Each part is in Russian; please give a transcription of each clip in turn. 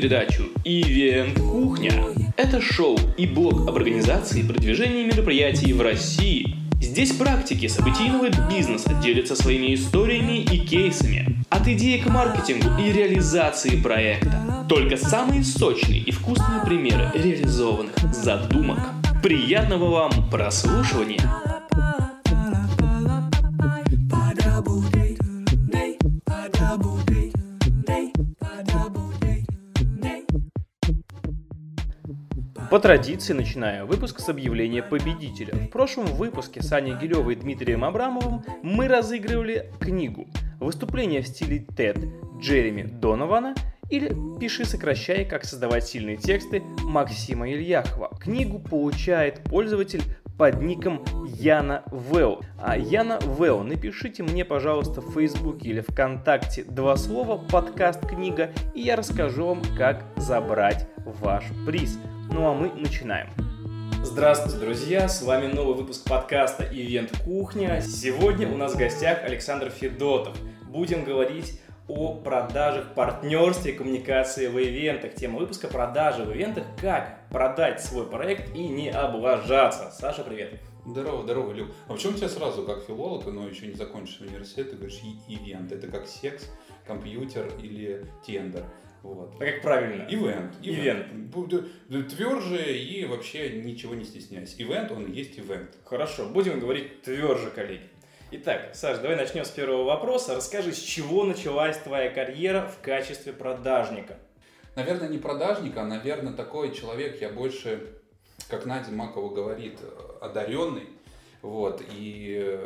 передачу «Ивент Кухня». Это шоу и блог об организации и продвижении мероприятий в России. Здесь практики событийного бизнеса делятся своими историями и кейсами. От идеи к маркетингу и реализации проекта. Только самые сочные и вкусные примеры реализованных задумок. Приятного вам прослушивания! По традиции начинаю выпуск с объявления победителя. В прошлом выпуске с Аней Гилевой и Дмитрием Абрамовым мы разыгрывали книгу «Выступление в стиле TED Джереми Донована» или «Пиши, сокращай, как создавать сильные тексты» Максима Ильяхова. Книгу получает пользователь под ником Яна Вел. А Яна Вел, напишите мне, пожалуйста, в Фейсбуке или ВКонтакте два слова «Подкаст книга», и я расскажу вам, как забрать ваш приз. Ну а мы начинаем. Здравствуйте, друзья! С вами новый выпуск подкаста «Ивент Кухня». Сегодня у нас в гостях Александр Федотов. Будем говорить о продажах, партнерстве, коммуникации в ивентах. Тема выпуска «Продажи в ивентах. Как продать свой проект и не облажаться». Саша, привет! Здорово, здорово, Люк. А почему тебя сразу, как филолог, но еще не закончишь университет, ты говоришь ивент? Это как секс, компьютер или тендер? Вот. А как правильно? Ивент. Ивент. Тверже и вообще ничего не стесняйся. Ивент, он есть ивент. Хорошо, будем говорить тверже, коллеги. Итак, Саш, давай начнем с первого вопроса. Расскажи, с чего началась твоя карьера в качестве продажника? Наверное, не продажника, а, наверное, такой человек, я больше, как Надя Макова говорит, одаренный. Вот, и,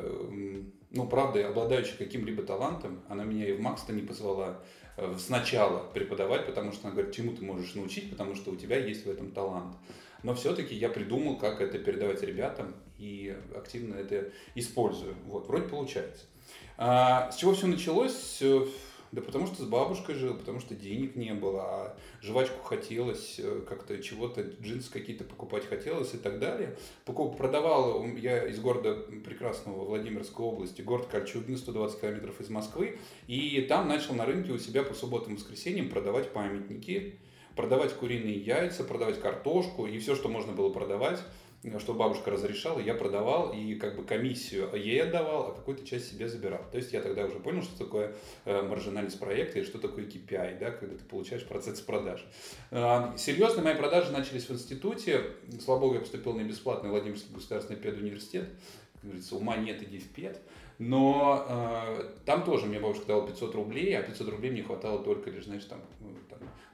ну, правда, обладающий каким-либо талантом, она меня и в Макс-то не позвала Э, сначала преподавать, потому что она говорит, чему ты можешь научить, потому что у тебя есть в этом талант. Но все-таки я придумал, как это передавать ребятам и активно это использую. Вот, вроде получается. А, с чего все началось? Да потому что с бабушкой жил, потому что денег не было, а жвачку хотелось, э, как-то чего-то, джинсы какие-то покупать хотелось и так далее. Продавал я из города прекрасного Владимирской области, город Кольчугино, 120 километров из Москвы, и там начал на рынке у себя по субботам и воскресеньям продавать памятники, продавать куриные яйца, продавать картошку и все, что можно было продавать что бабушка разрешала, я продавал и как бы комиссию ей отдавал, а какую-то часть себе забирал. То есть я тогда уже понял, что такое э, маржинальность проекта и что такое KPI, да, когда ты получаешь процесс продаж. Э, серьезно, мои продажи начались в институте. Слава богу, я поступил на бесплатный Владимирский государственный педуниверситет. Как говорится, ума нет, иди в пед. Но э, там тоже мне бабушка дала 500 рублей, а 500 рублей мне хватало только лишь, знаешь, там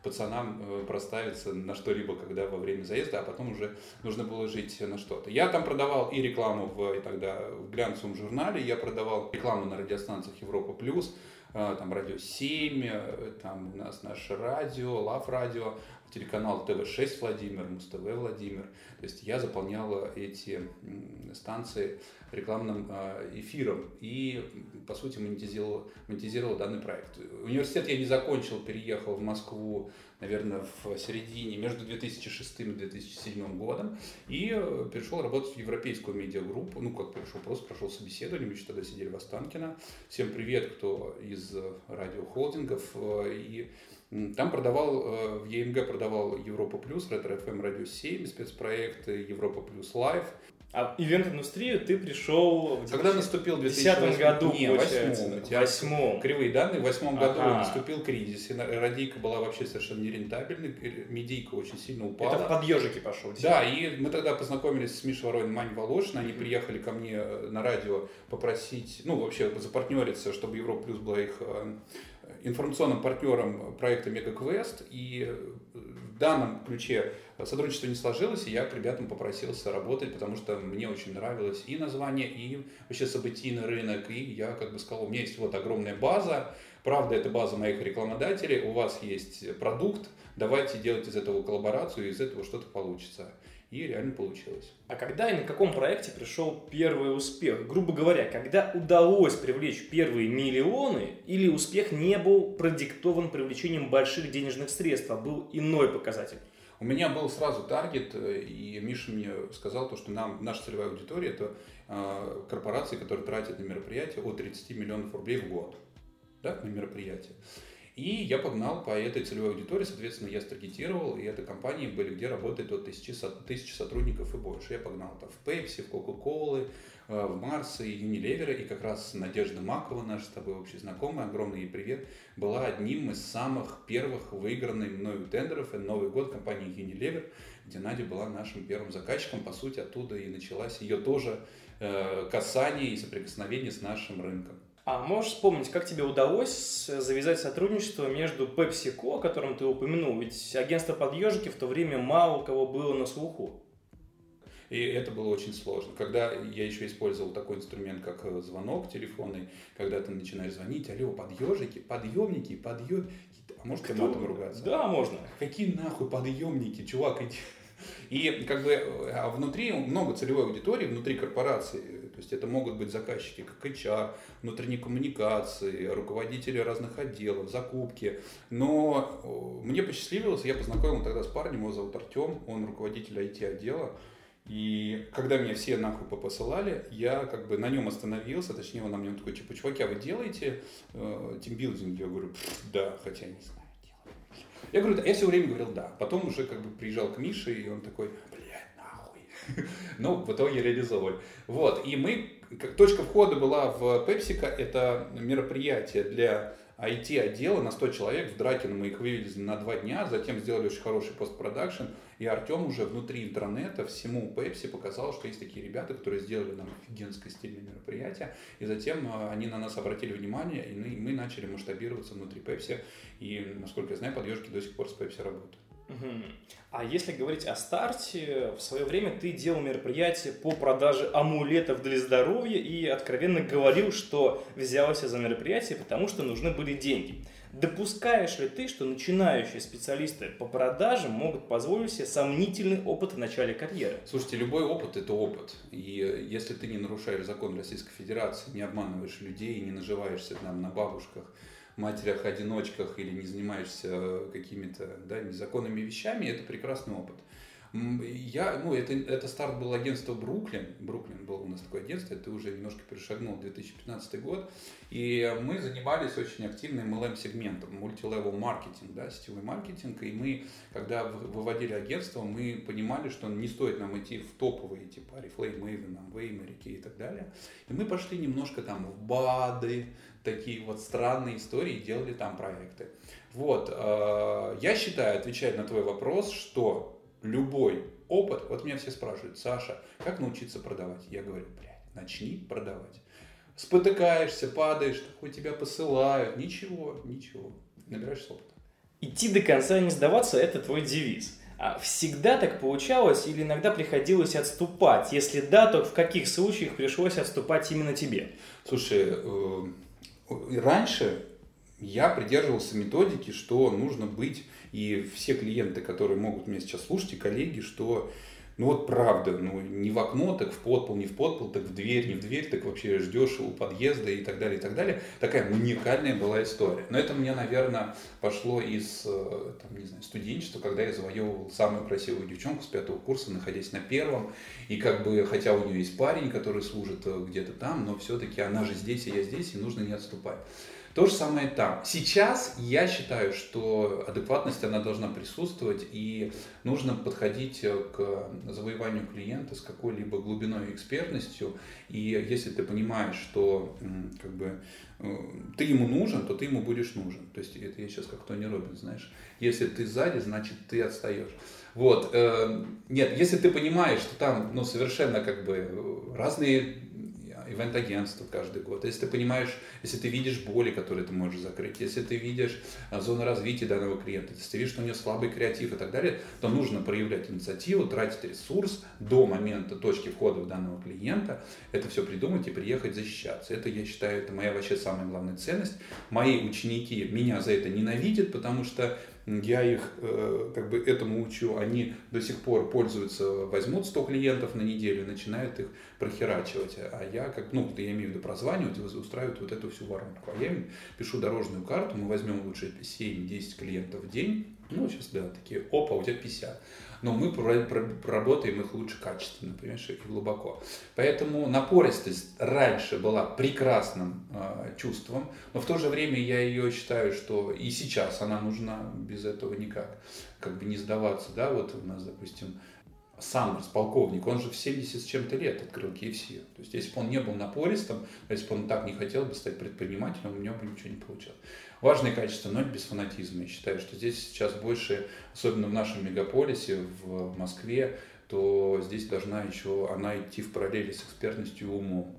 пацанам э, проставиться на что-либо, когда во время заезда, а потом уже нужно было жить на что-то. Я там продавал и рекламу в, тогда в глянцевом журнале, я продавал рекламу на радиостанциях Европа Плюс, э, там радио 7, э, там у нас наше радио, Лав радио, телеканал ТВ-6 Владимир, Муз-ТВ Владимир. То есть я заполнял эти станции рекламным а, эфиром и, по сути, монетизировал, монетизировал данный проект. Университет я не закончил, переехал в Москву, наверное, в середине, между 2006 и 2007 годом, и э, перешел работать в европейскую медиагруппу, ну, как пришел, просто прошел собеседование, мы еще тогда сидели в Останкино. Всем привет, кто из радиохолдингов, э, и там продавал, э, в ЕМГ продавал Европа Плюс, Ретро ФМ Радио 7, спецпроекты Европа Плюс Лайв. А ивент-индустрию ты пришел в Когда наступил 2010 году, не, восьмом, восьмом. Кривые данные, в восьмом ага. году наступил кризис, и радийка была вообще совершенно нерентабельной, медийка очень сильно упала. Это под ежики пошел. Да, и мы тогда познакомились с Мишей Воронин, Мань Волошиной, они приехали ко мне э, на радио попросить, ну, вообще запартнериться, чтобы Европа Плюс была их э, информационным партнером проекта Мегаквест, и в данном ключе сотрудничество не сложилось, и я к ребятам попросился работать, потому что мне очень нравилось и название, и вообще событийный рынок, и я как бы сказал, у меня есть вот огромная база, правда, это база моих рекламодателей, у вас есть продукт, давайте делать из этого коллаборацию, и из этого что-то получится. И реально получилось. А когда и на каком проекте пришел первый успех? Грубо говоря, когда удалось привлечь первые миллионы, или успех не был продиктован привлечением больших денежных средств, а был иной показатель? У меня был сразу таргет, э, и Миша мне сказал, то, что нам, наша целевая аудитория – это э, корпорации, которые тратят на мероприятия от 30 миллионов рублей в год да, на мероприятие. И я погнал по этой целевой аудитории, соответственно, я старгетировал, и это компании были, где работает от тысячи, тысячи сотрудников и больше. Я погнал там в Pepsi, в Coca-Cola, э, в Марс и Unilever, и как раз Надежда Макова, наша с тобой общий знакомая, огромный ей привет, была одним из самых первых выигранных мною тендеров на Новый год компании Unilever, где Надя была нашим первым заказчиком, по сути, оттуда и началась ее тоже э, касание и соприкосновение с нашим рынком. А можешь вспомнить, как тебе удалось завязать сотрудничество между PepsiCo, о котором ты упомянул? Ведь агентство под ежики в то время мало у кого было на слуху. И это было очень сложно. Когда я еще использовал такой инструмент, как э, звонок телефонный, когда ты начинаешь звонить, алло, подъежики, подъемники, подъемники. А может ты матом ругаться? Да, можно. Какие нахуй подъемники, чувак, иди. И как бы а внутри много целевой аудитории, внутри корпорации. То есть это могут быть заказчики, как HR, внутренние коммуникации, руководители разных отделов, закупки. Но мне посчастливилось, я познакомил тогда с парнем, его зовут Артем, он руководитель IT-отдела. И когда меня все нахуй попосылали, я как бы на нем остановился, точнее он на мне такой, типа, чуваки, а вы делаете э, тимбилдинг? Я говорю, да, хотя не знаю. Я говорю, да, я все время говорил да. Потом уже как бы приезжал к Мише, и он такой, Ну, в итоге реализовали. Вот, и мы, точка входа была в Пепсика, это мероприятие для IT-отдела на 100 человек. В Дракино мы их вывели на два дня, затем сделали очень хороший постпродакшн. И Артем уже внутри интернета всему Pepsi показал, что есть такие ребята, которые сделали нам офигенское стильное мероприятие. И затем э, они на нас обратили внимание, и мы начали масштабироваться внутри Pepsi. И, насколько я знаю, подъежки до сих пор с Pepsi работают. А если говорить о старте, в свое время ты делал мероприятие по продаже амулетов для здоровья и откровенно говорил, что взялся за мероприятие, потому что нужны были деньги. Допускаешь ли ты, что начинающие специалисты по продажам могут позволить себе сомнительный опыт в начале карьеры? Слушайте, любой опыт – это опыт. И если ты не нарушаешь закон Российской Федерации, не обманываешь людей, не наживаешься там, на бабушках, матерях-одиночках или не занимаешься какими-то да, незаконными вещами, это прекрасный опыт. Я, ну, это, это старт был агентство Бруклин. Бруклин был у нас такое агентство, это уже немножко перешагнул 2015 год. И мы занимались очень активным MLM-сегментом, мультилевел маркетинг, да, сетевой маркетинг. И мы, когда выводили агентство, мы понимали, что не стоит нам идти в топовые, типа Oriflame, Maven, Amway, Mary и так далее. И мы пошли немножко там в БАДы, такие вот странные истории, делали там проекты. Вот, э, я считаю, отвечая на твой вопрос, что любой опыт, вот меня все спрашивают, Саша, как научиться продавать? Я говорю, блядь, начни продавать. Спотыкаешься, падаешь, хоть тебя посылают, ничего, ничего, набираешься опыта. Идти до конца и не сдаваться – это твой девиз. А всегда так получалось или иногда приходилось отступать? Если да, то в каких случаях пришлось отступать именно тебе? Слушай, э, раньше я придерживался методики, что нужно быть и все клиенты, которые могут меня сейчас слушать, и коллеги, что ну вот правда, ну не в окно, так в подпол, не в подпол, так в дверь, не в дверь, так вообще ждешь у подъезда и так далее, и так далее. Такая уникальная была история. Но это мне, наверное, пошло из, э, там, не знаю, студенчества, когда я завоевывал самую красивую девчонку с пятого курса, находясь на первом. И как бы, хотя у нее есть парень, который служит э, где-то там, но все-таки она же здесь, и я здесь, и нужно не отступать. То же самое там. Сейчас я считаю, что адекватность, она должна присутствовать, и нужно подходить к завоеванию клиента с какой-либо глубиной и экспертностью. И если ты понимаешь, что как бы, э, ты ему нужен, то ты ему будешь нужен. То есть это я сейчас как Тони Робин, знаешь. Если ты сзади, значит ты отстаешь. Вот. Э, нет, если ты понимаешь, что там ну, совершенно как бы разные ивент-агентство каждый год, если ты понимаешь, если ты видишь боли, которые ты можешь закрыть, если ты видишь а, зону развития данного клиента, если ты видишь, что у него слабый креатив и так далее, то нужно проявлять инициативу, тратить ресурс до момента точки входа в данного клиента, это все придумать и приехать защищаться. Это, я считаю, это моя вообще самая главная ценность. Мои ученики меня за это ненавидят, потому что я их э, как бы этому учу, они до сих пор пользуются, возьмут 100 клиентов на неделю начинают их прохерачивать. А я, как, ну, я имею в виду прозванивать, устраивают вот эту всю воронку. А я им пишу дорожную карту, мы возьмем лучше 7-10 клиентов в день, Ну, сейчас, да, такие, опа, у тебя 50 но мы проработаем их лучше качественно, понимаешь, и глубоко. Поэтому напористость раньше была прекрасным э, чувством, но в то же время я ее считаю, что и сейчас она нужна, без этого никак, как бы не сдаваться, да, вот у нас, допустим, Сандерс, полковник, он же в 70 с чем-то лет открыл KFC. То есть, если бы он не был напористым, если бы он так не хотел бы стать предпринимателем, у него бы ничего не получилось. Важные качества, но без фанатизма. Я считаю, что здесь сейчас больше, особенно в нашем мегаполисе, в Москве, то здесь должна еще она идти в параллели с экспертностью и умом.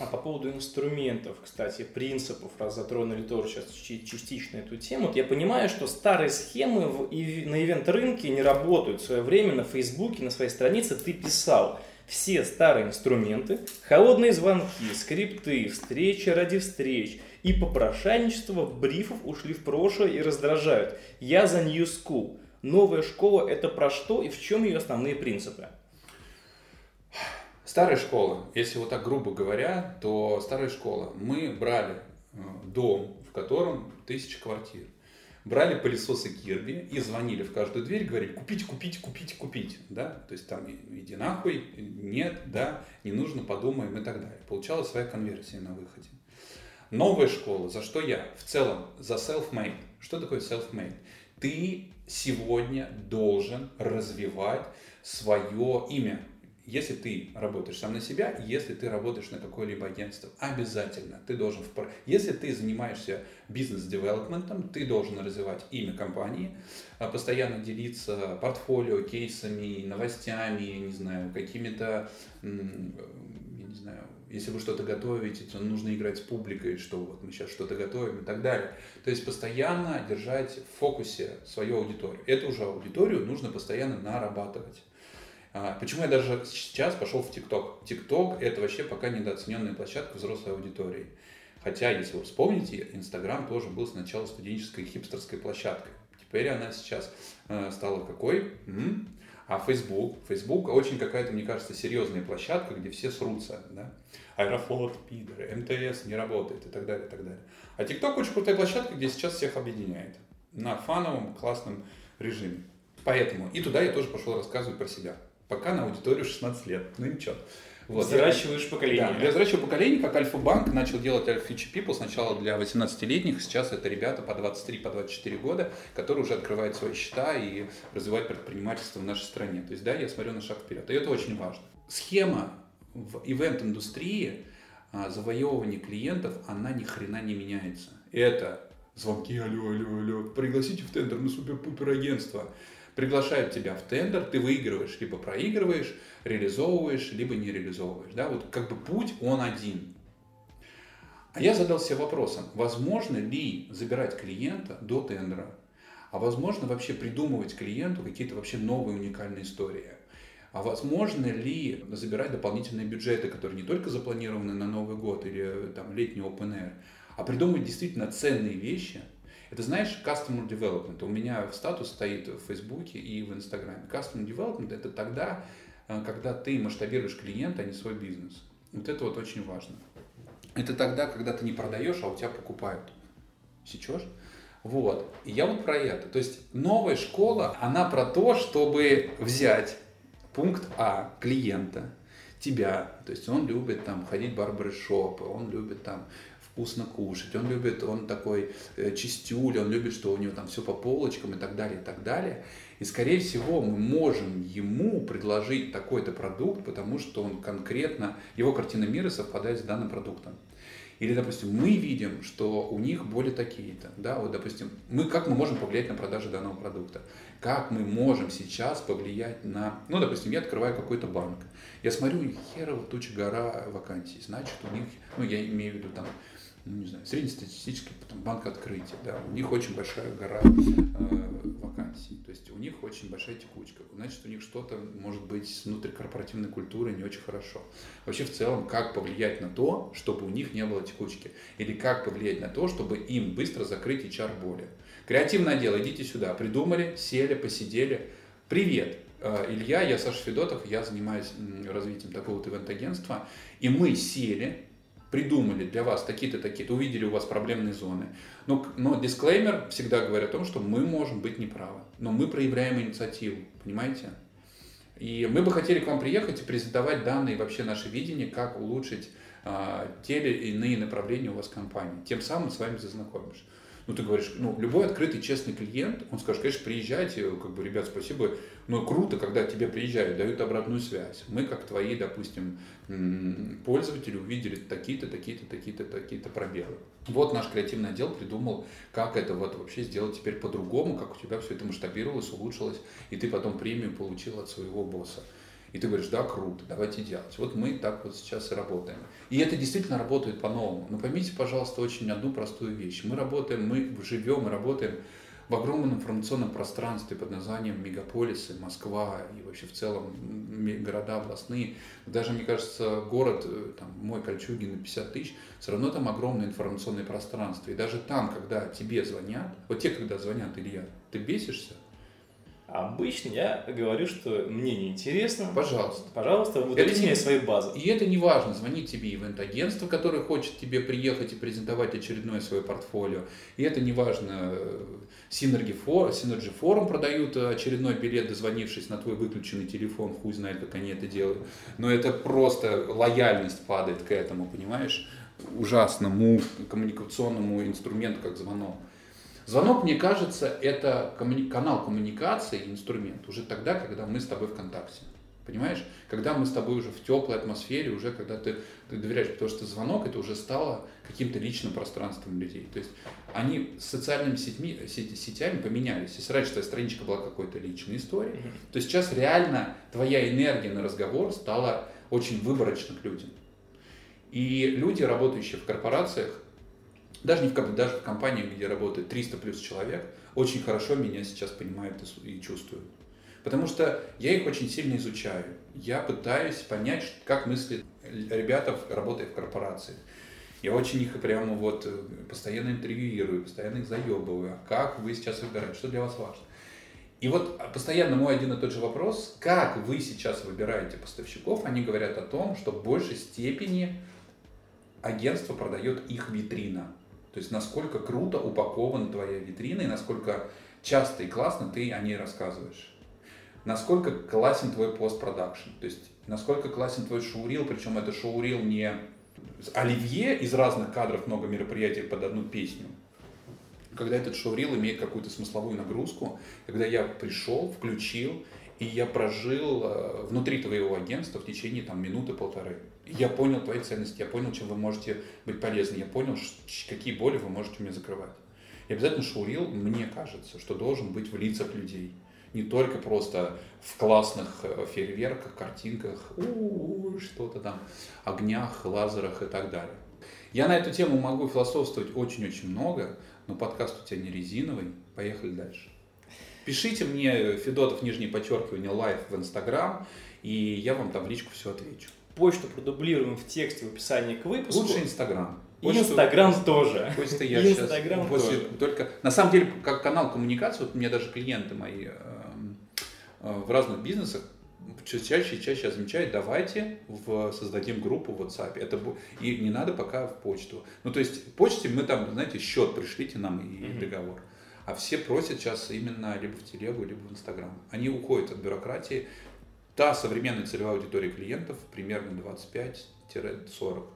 А по поводу инструментов, кстати, принципов, раз затронули тоже сейчас частично эту тему, вот я понимаю, что старые схемы в, на ивент-рынке не работают. В свое время на Фейсбуке, на своей странице ты писал все старые инструменты, холодные звонки, скрипты, встречи ради встреч – и попрошайничество брифов ушли в прошлое и раздражают. Я за New School. Новая школа это про что и в чем ее основные принципы? Старая школа, если вот так грубо говоря, то старая школа. Мы брали э, дом, в котором тысяча квартир. Брали пылесосы Кирби и звонили в каждую дверь, говорили, купите, купите, купите, купите. Да? То есть там иди нахуй, нет, да, не нужно, подумаем и так далее. Получалась своя конверсия на выходе. Новая школа, за что я? В целом, за self-made. Что такое self-made? Ты сегодня должен развивать свое имя. Если ты работаешь сам на себя, если ты работаешь на какое-либо агентство, обязательно ты должен... Если ты занимаешься бизнес-девелопментом, ты должен развивать имя компании, а, постоянно делиться портфолио, кейсами, новостями, не знаю, какими-то, я не знаю, если вы что-то готовите, то нужно играть с публикой, что вот мы сейчас что-то готовим и так далее. То есть постоянно держать в фокусе свою аудиторию. Эту же аудиторию нужно постоянно нарабатывать. А, почему я даже сейчас пошел в ТикТок? ТикТок это вообще пока недооцененная площадка взрослой аудитории. Хотя, если вы вспомните, Инстаграм тоже был сначала студенческой хипстерской площадкой. Теперь она сейчас э, стала какой? А Facebook, Facebook очень какая-то, мне кажется, серьезная площадка, где все срутся, да. Аэрофлот, пидоры, МТС не работает и так далее, и так далее. А TikTok очень крутая площадка, где сейчас всех объединяет на фановом, классном режиме. Поэтому и туда я тоже пошел рассказывать про себя. Пока на аудиторию 16 лет, ну ничего. Вот. Взращиваешь поколение. Да, я взращиваю поколение, как Альфа-банк начал делать Future People сначала для 18-летних, сейчас это ребята по 23, по 24 года, которые уже открывают свои счета и развивают предпринимательство в нашей стране. То есть, да, я смотрю на шаг вперед. И это очень важно. Схема в ивент-индустрии а, завоевывания клиентов, она ни хрена не меняется. Это звонки, алло, алло, алло, пригласите в тендер на супер-пупер агентство приглашают тебя в тендер, ты выигрываешь, либо проигрываешь, реализовываешь, либо не реализовываешь. Да? Вот как бы путь, он один. А я задал себе вопросом, возможно ли забирать клиента до тендера, а возможно вообще придумывать клиенту какие-то вообще новые уникальные истории. А возможно ли забирать дополнительные бюджеты, которые не только запланированы на Новый год или там, летний open air, а придумать действительно ценные вещи – это знаешь, customer development. У меня в статус стоит в Фейсбуке и в Инстаграме. Customer development это тогда, э, когда ты масштабируешь клиента, а не свой бизнес. Вот это вот очень важно. Это тогда, когда ты не продаешь, а у тебя покупают. Сечешь? Вот. И я вот про это. То есть новая школа, она про то, чтобы взять пункт А клиента, тебя, то есть он любит там ходить в барбершопы, он любит там вкусно кушать, он любит, он такой э, чистюль, он любит, что у него там все по полочкам и так далее, и так далее. И, скорее всего, мы можем ему предложить такой-то продукт, потому что он конкретно, его картина мира совпадает с данным продуктом. Или, допустим, мы видим, что у них боли такие-то. Да? Вот, допустим, мы, как мы можем повлиять на продажи данного продукта? Как мы можем сейчас повлиять на... Ну, допустим, я открываю какой-то банк. Я смотрю, херова туча гора вакансий. Значит, у них, ну, я имею в виду там ну, не знаю, среднестатистический там, банк открытия, да, у них очень большая гора э, вакансий, то есть у них очень большая текучка, значит, у них что-то, может быть, с внутрикорпоративной культурой не очень хорошо. Вообще, в целом, как повлиять на то, чтобы у них не было текучки, или как повлиять на то, чтобы им быстро закрыть HR-боли. Креативное дело, идите сюда, придумали, сели, посидели, привет, э, Илья, я Саша Федотов, я занимаюсь развитием такого вот ивент-агентства, и мы сели, придумали для вас такие-то, такие-то, увидели у вас проблемные зоны. Но, но дисклеймер всегда говорит о том, что мы можем быть неправы, но мы проявляем инициативу, понимаете? И мы бы хотели к вам приехать и презентовать данные вообще наше видение, как улучшить а, те или иные направления у вас компании. Тем самым с вами зазнакомишь ну, ты говоришь, ну, любой открытый, честный клиент, он скажет, конечно, приезжайте, как бы, ребят, спасибо, но круто, когда тебе приезжают, дают обратную связь. Мы, как твои, допустим, пользователи, увидели такие-то, такие-то, такие-то, такие-то пробелы. Вот наш креативный отдел придумал, как это вот вообще сделать теперь по-другому, как у тебя все это масштабировалось, улучшилось, и ты потом премию получил от своего босса. И ты говоришь, да, круто, давайте делать. Вот мы так вот сейчас и работаем. И это действительно работает по-новому. Но поймите, пожалуйста, очень одну простую вещь. Мы работаем, мы живем и работаем в огромном информационном пространстве под названием мегаполисы, Москва и вообще в целом города областные. Даже, мне кажется, город, э, там, мой Кольчугин на 50 тысяч, все равно там огромное информационное пространство. И даже там, когда тебе звонят, вот те, когда звонят, Илья, ты бесишься? Обычно я говорю, что мне неинтересно. Пожалуйста. Пожалуйста, удалите мне свои базы. И это не важно, звонит тебе ивент-агентство, которое хочет тебе приехать и презентовать очередное свое портфолио. И это не важно, Synergy Forum, Synergy Forum продают очередной билет, дозвонившись на твой выключенный телефон, хуй знает, как они это делают. Но это просто лояльность падает к этому, понимаешь? Ужасному коммуникационному инструменту, как звонок. Звонок, мне кажется, это коммуни- канал коммуникации, инструмент уже тогда, когда мы с тобой в контакте. Понимаешь? Когда мы с тобой уже в теплой атмосфере, уже когда ты, ты доверяешь, потому что звонок это уже стало каким-то личным пространством людей. То есть они с социальными сетьми, сети, сетями поменялись. Если раньше твоя страничка была какой-то личной историей, то сейчас реально твоя энергия на разговор стала очень выборочна к людям. И люди, работающие в корпорациях, даже, не в, даже в компании, где работает 300 плюс человек, очень хорошо меня сейчас понимают и чувствуют. Потому что я их очень сильно изучаю. Я пытаюсь понять, как мыслят ребята, работая в корпорации. Я очень их прямо вот э, постоянно интервьюирую, постоянно их заебываю. А как вы сейчас выбираете, что для вас важно? И вот постоянно мой один и тот же вопрос, как вы сейчас выбираете поставщиков, они говорят о том, что в большей степени агентство продает их витрина. То есть насколько круто упакована твоя витрина и насколько часто и классно ты о ней рассказываешь. Насколько классен твой постпродакшн. То есть насколько классен твой шоурил, причем это шоурил не оливье из разных кадров, много мероприятий под одну песню. Когда этот шоурил имеет какую-то смысловую нагрузку, когда я пришел, включил, и я прожил э, внутри твоего агентства в течение там, минуты-полторы. Я понял твои ценности, я понял, чем вы можете быть полезны, я понял, какие боли вы можете мне закрывать. И обязательно showreel, мне кажется, что должен быть в лицах людей. Не только просто в классных э, фейерверках, картинках, что-то там, огнях, лазерах и так далее. Я на эту тему могу философствовать очень-очень много, но подкаст у тебя не резиновый. Поехали дальше. Пишите мне, Федотов, нижнее подчеркивание, live в Инстаграм, и я вам там в личку все отвечу. Почту продублируем в тексте в описании к выпуску. Лучше Инстаграм. И Инстаграм тоже. Почта я Инстаграм тоже. Только, на самом деле, как канал коммуникации, вот у меня даже клиенты мои э, э, в разных бизнесах чаще и чаще замечают, давайте в, создадим группу в WhatsApp. Это, и не надо пока в почту. Ну, то есть, почте мы там, знаете, счет пришлите нам и mm-hmm. договор. А все просят сейчас именно либо в телегу, либо в Инстаграм. Они уходят от бюрократии. Та современная целевая аудитория клиентов примерно 25-40.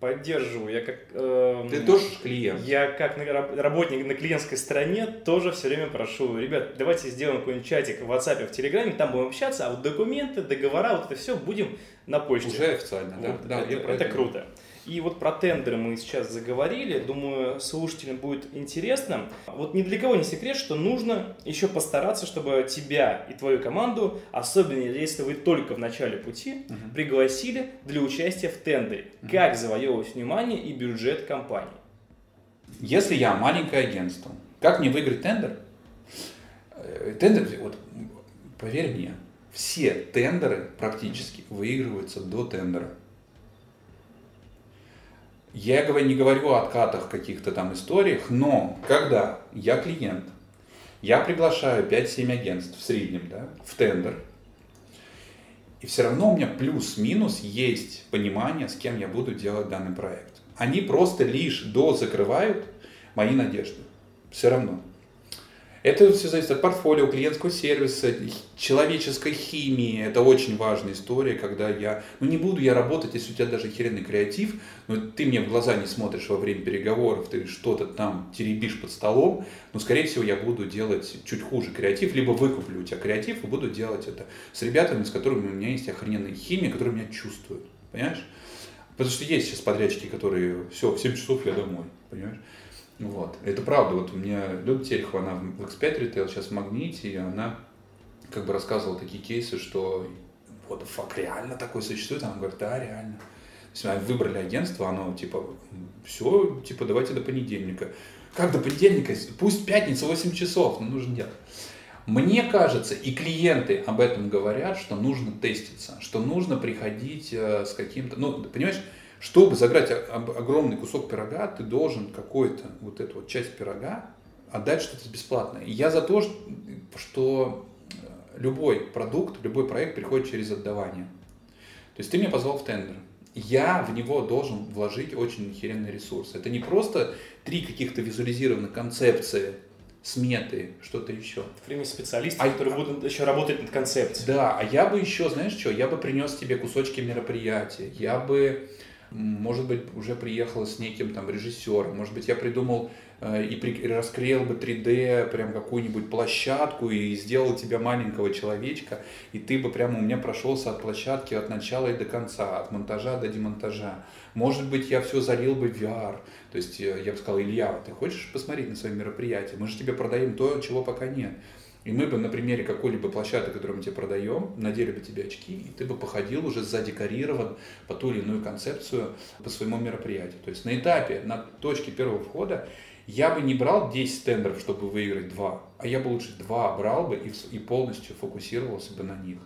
Поддерживаю. Я как... Э, Ты тоже клиент. Я как работник на клиентской стороне тоже все время прошу, ребят, давайте сделаем какой-нибудь чатик в WhatsApp, в Telegram, там будем общаться, а вот документы, договора, вот это все будем на почте. Уже официально, да? Вот, да, это, это круто. И вот про тендеры мы сейчас заговорили. Думаю, слушателям будет интересно. Вот ни для кого не секрет, что нужно еще постараться, чтобы тебя и твою команду, особенно если вы только в начале пути, uh-huh. пригласили для участия в тендере. Uh-huh. Как завоевывать внимание и бюджет компании? Если я маленькое агентство, как мне выиграть тендер? Э, тендер, вот поверь мне, все тендеры практически выигрываются до тендера. Я не говорю о откатах каких-то там историях, но когда я клиент, я приглашаю 5-7 агентств в среднем да, в тендер, И все равно у меня плюс-минус есть понимание, с кем я буду делать данный проект. Они просто лишь дозакрывают мои надежды. Все равно. Это все зависит от портфолио, клиентского сервиса, человеческой химии. Это очень важная история, когда я... Ну, не буду я работать, если у тебя даже херенный креатив, но ты мне в глаза не смотришь во время переговоров, ты что-то там теребишь под столом, но, скорее всего, я буду делать чуть хуже креатив, либо выкуплю у тебя креатив и буду делать это с ребятами, с которыми у меня есть охрененная химия, которые меня чувствуют. Понимаешь? Потому что есть сейчас подрядчики, которые все, в 7 часов я домой. Понимаешь? Вот. Это правда. Вот у меня Люда Терехова, она в X5 Retail, сейчас в Магните, и она как бы рассказывала такие кейсы, что вот фак, реально такой существует? Она говорит, да, реально. То есть выбрали агентство, оно типа, все, типа, давайте до понедельника. Как до понедельника? Пусть пятница 8 часов, но нужно делать. Мне кажется, и клиенты об этом говорят, что нужно теститься, что нужно приходить э, с каким-то, ну, понимаешь, чтобы заграть огромный кусок пирога, ты должен какую-то вот эту вот часть пирога отдать что-то бесплатное. И я за то, что э, любой продукт, любой проект приходит через отдавание. То есть ты меня позвал в тендер. Я в него должен вложить очень охеренный ресурс. Это не просто три каких-то визуализированных концепции, сметы, что-то еще. Время специалистов, а, которые будут еще работать над концепцией. Да, а я бы еще, знаешь что, я бы принес тебе кусочки мероприятия, я бы может быть, уже приехала с неким там режиссером, может быть, я придумал э, и, при, и раскрыл бы 3D прям какую-нибудь площадку и сделал тебя маленького человечка, и ты бы прямо у меня прошелся от площадки от начала и до конца, от монтажа до демонтажа. Может быть, я все залил бы в VR. То есть э, я бы сказал, Илья, ты хочешь посмотреть на свои мероприятия? Мы же тебе продаем то, чего пока нет. И мы бы на примере какой-либо площадки, которую мы тебе продаем, надели бы тебе очки, и ты бы походил уже задекорирован по ту или иную концепцию по своему мероприятию. То есть на этапе, на точке первого входа я бы не брал 10 тендеров, чтобы выиграть 2, а я бы лучше 2 брал бы и, и полностью фокусировался бы на них.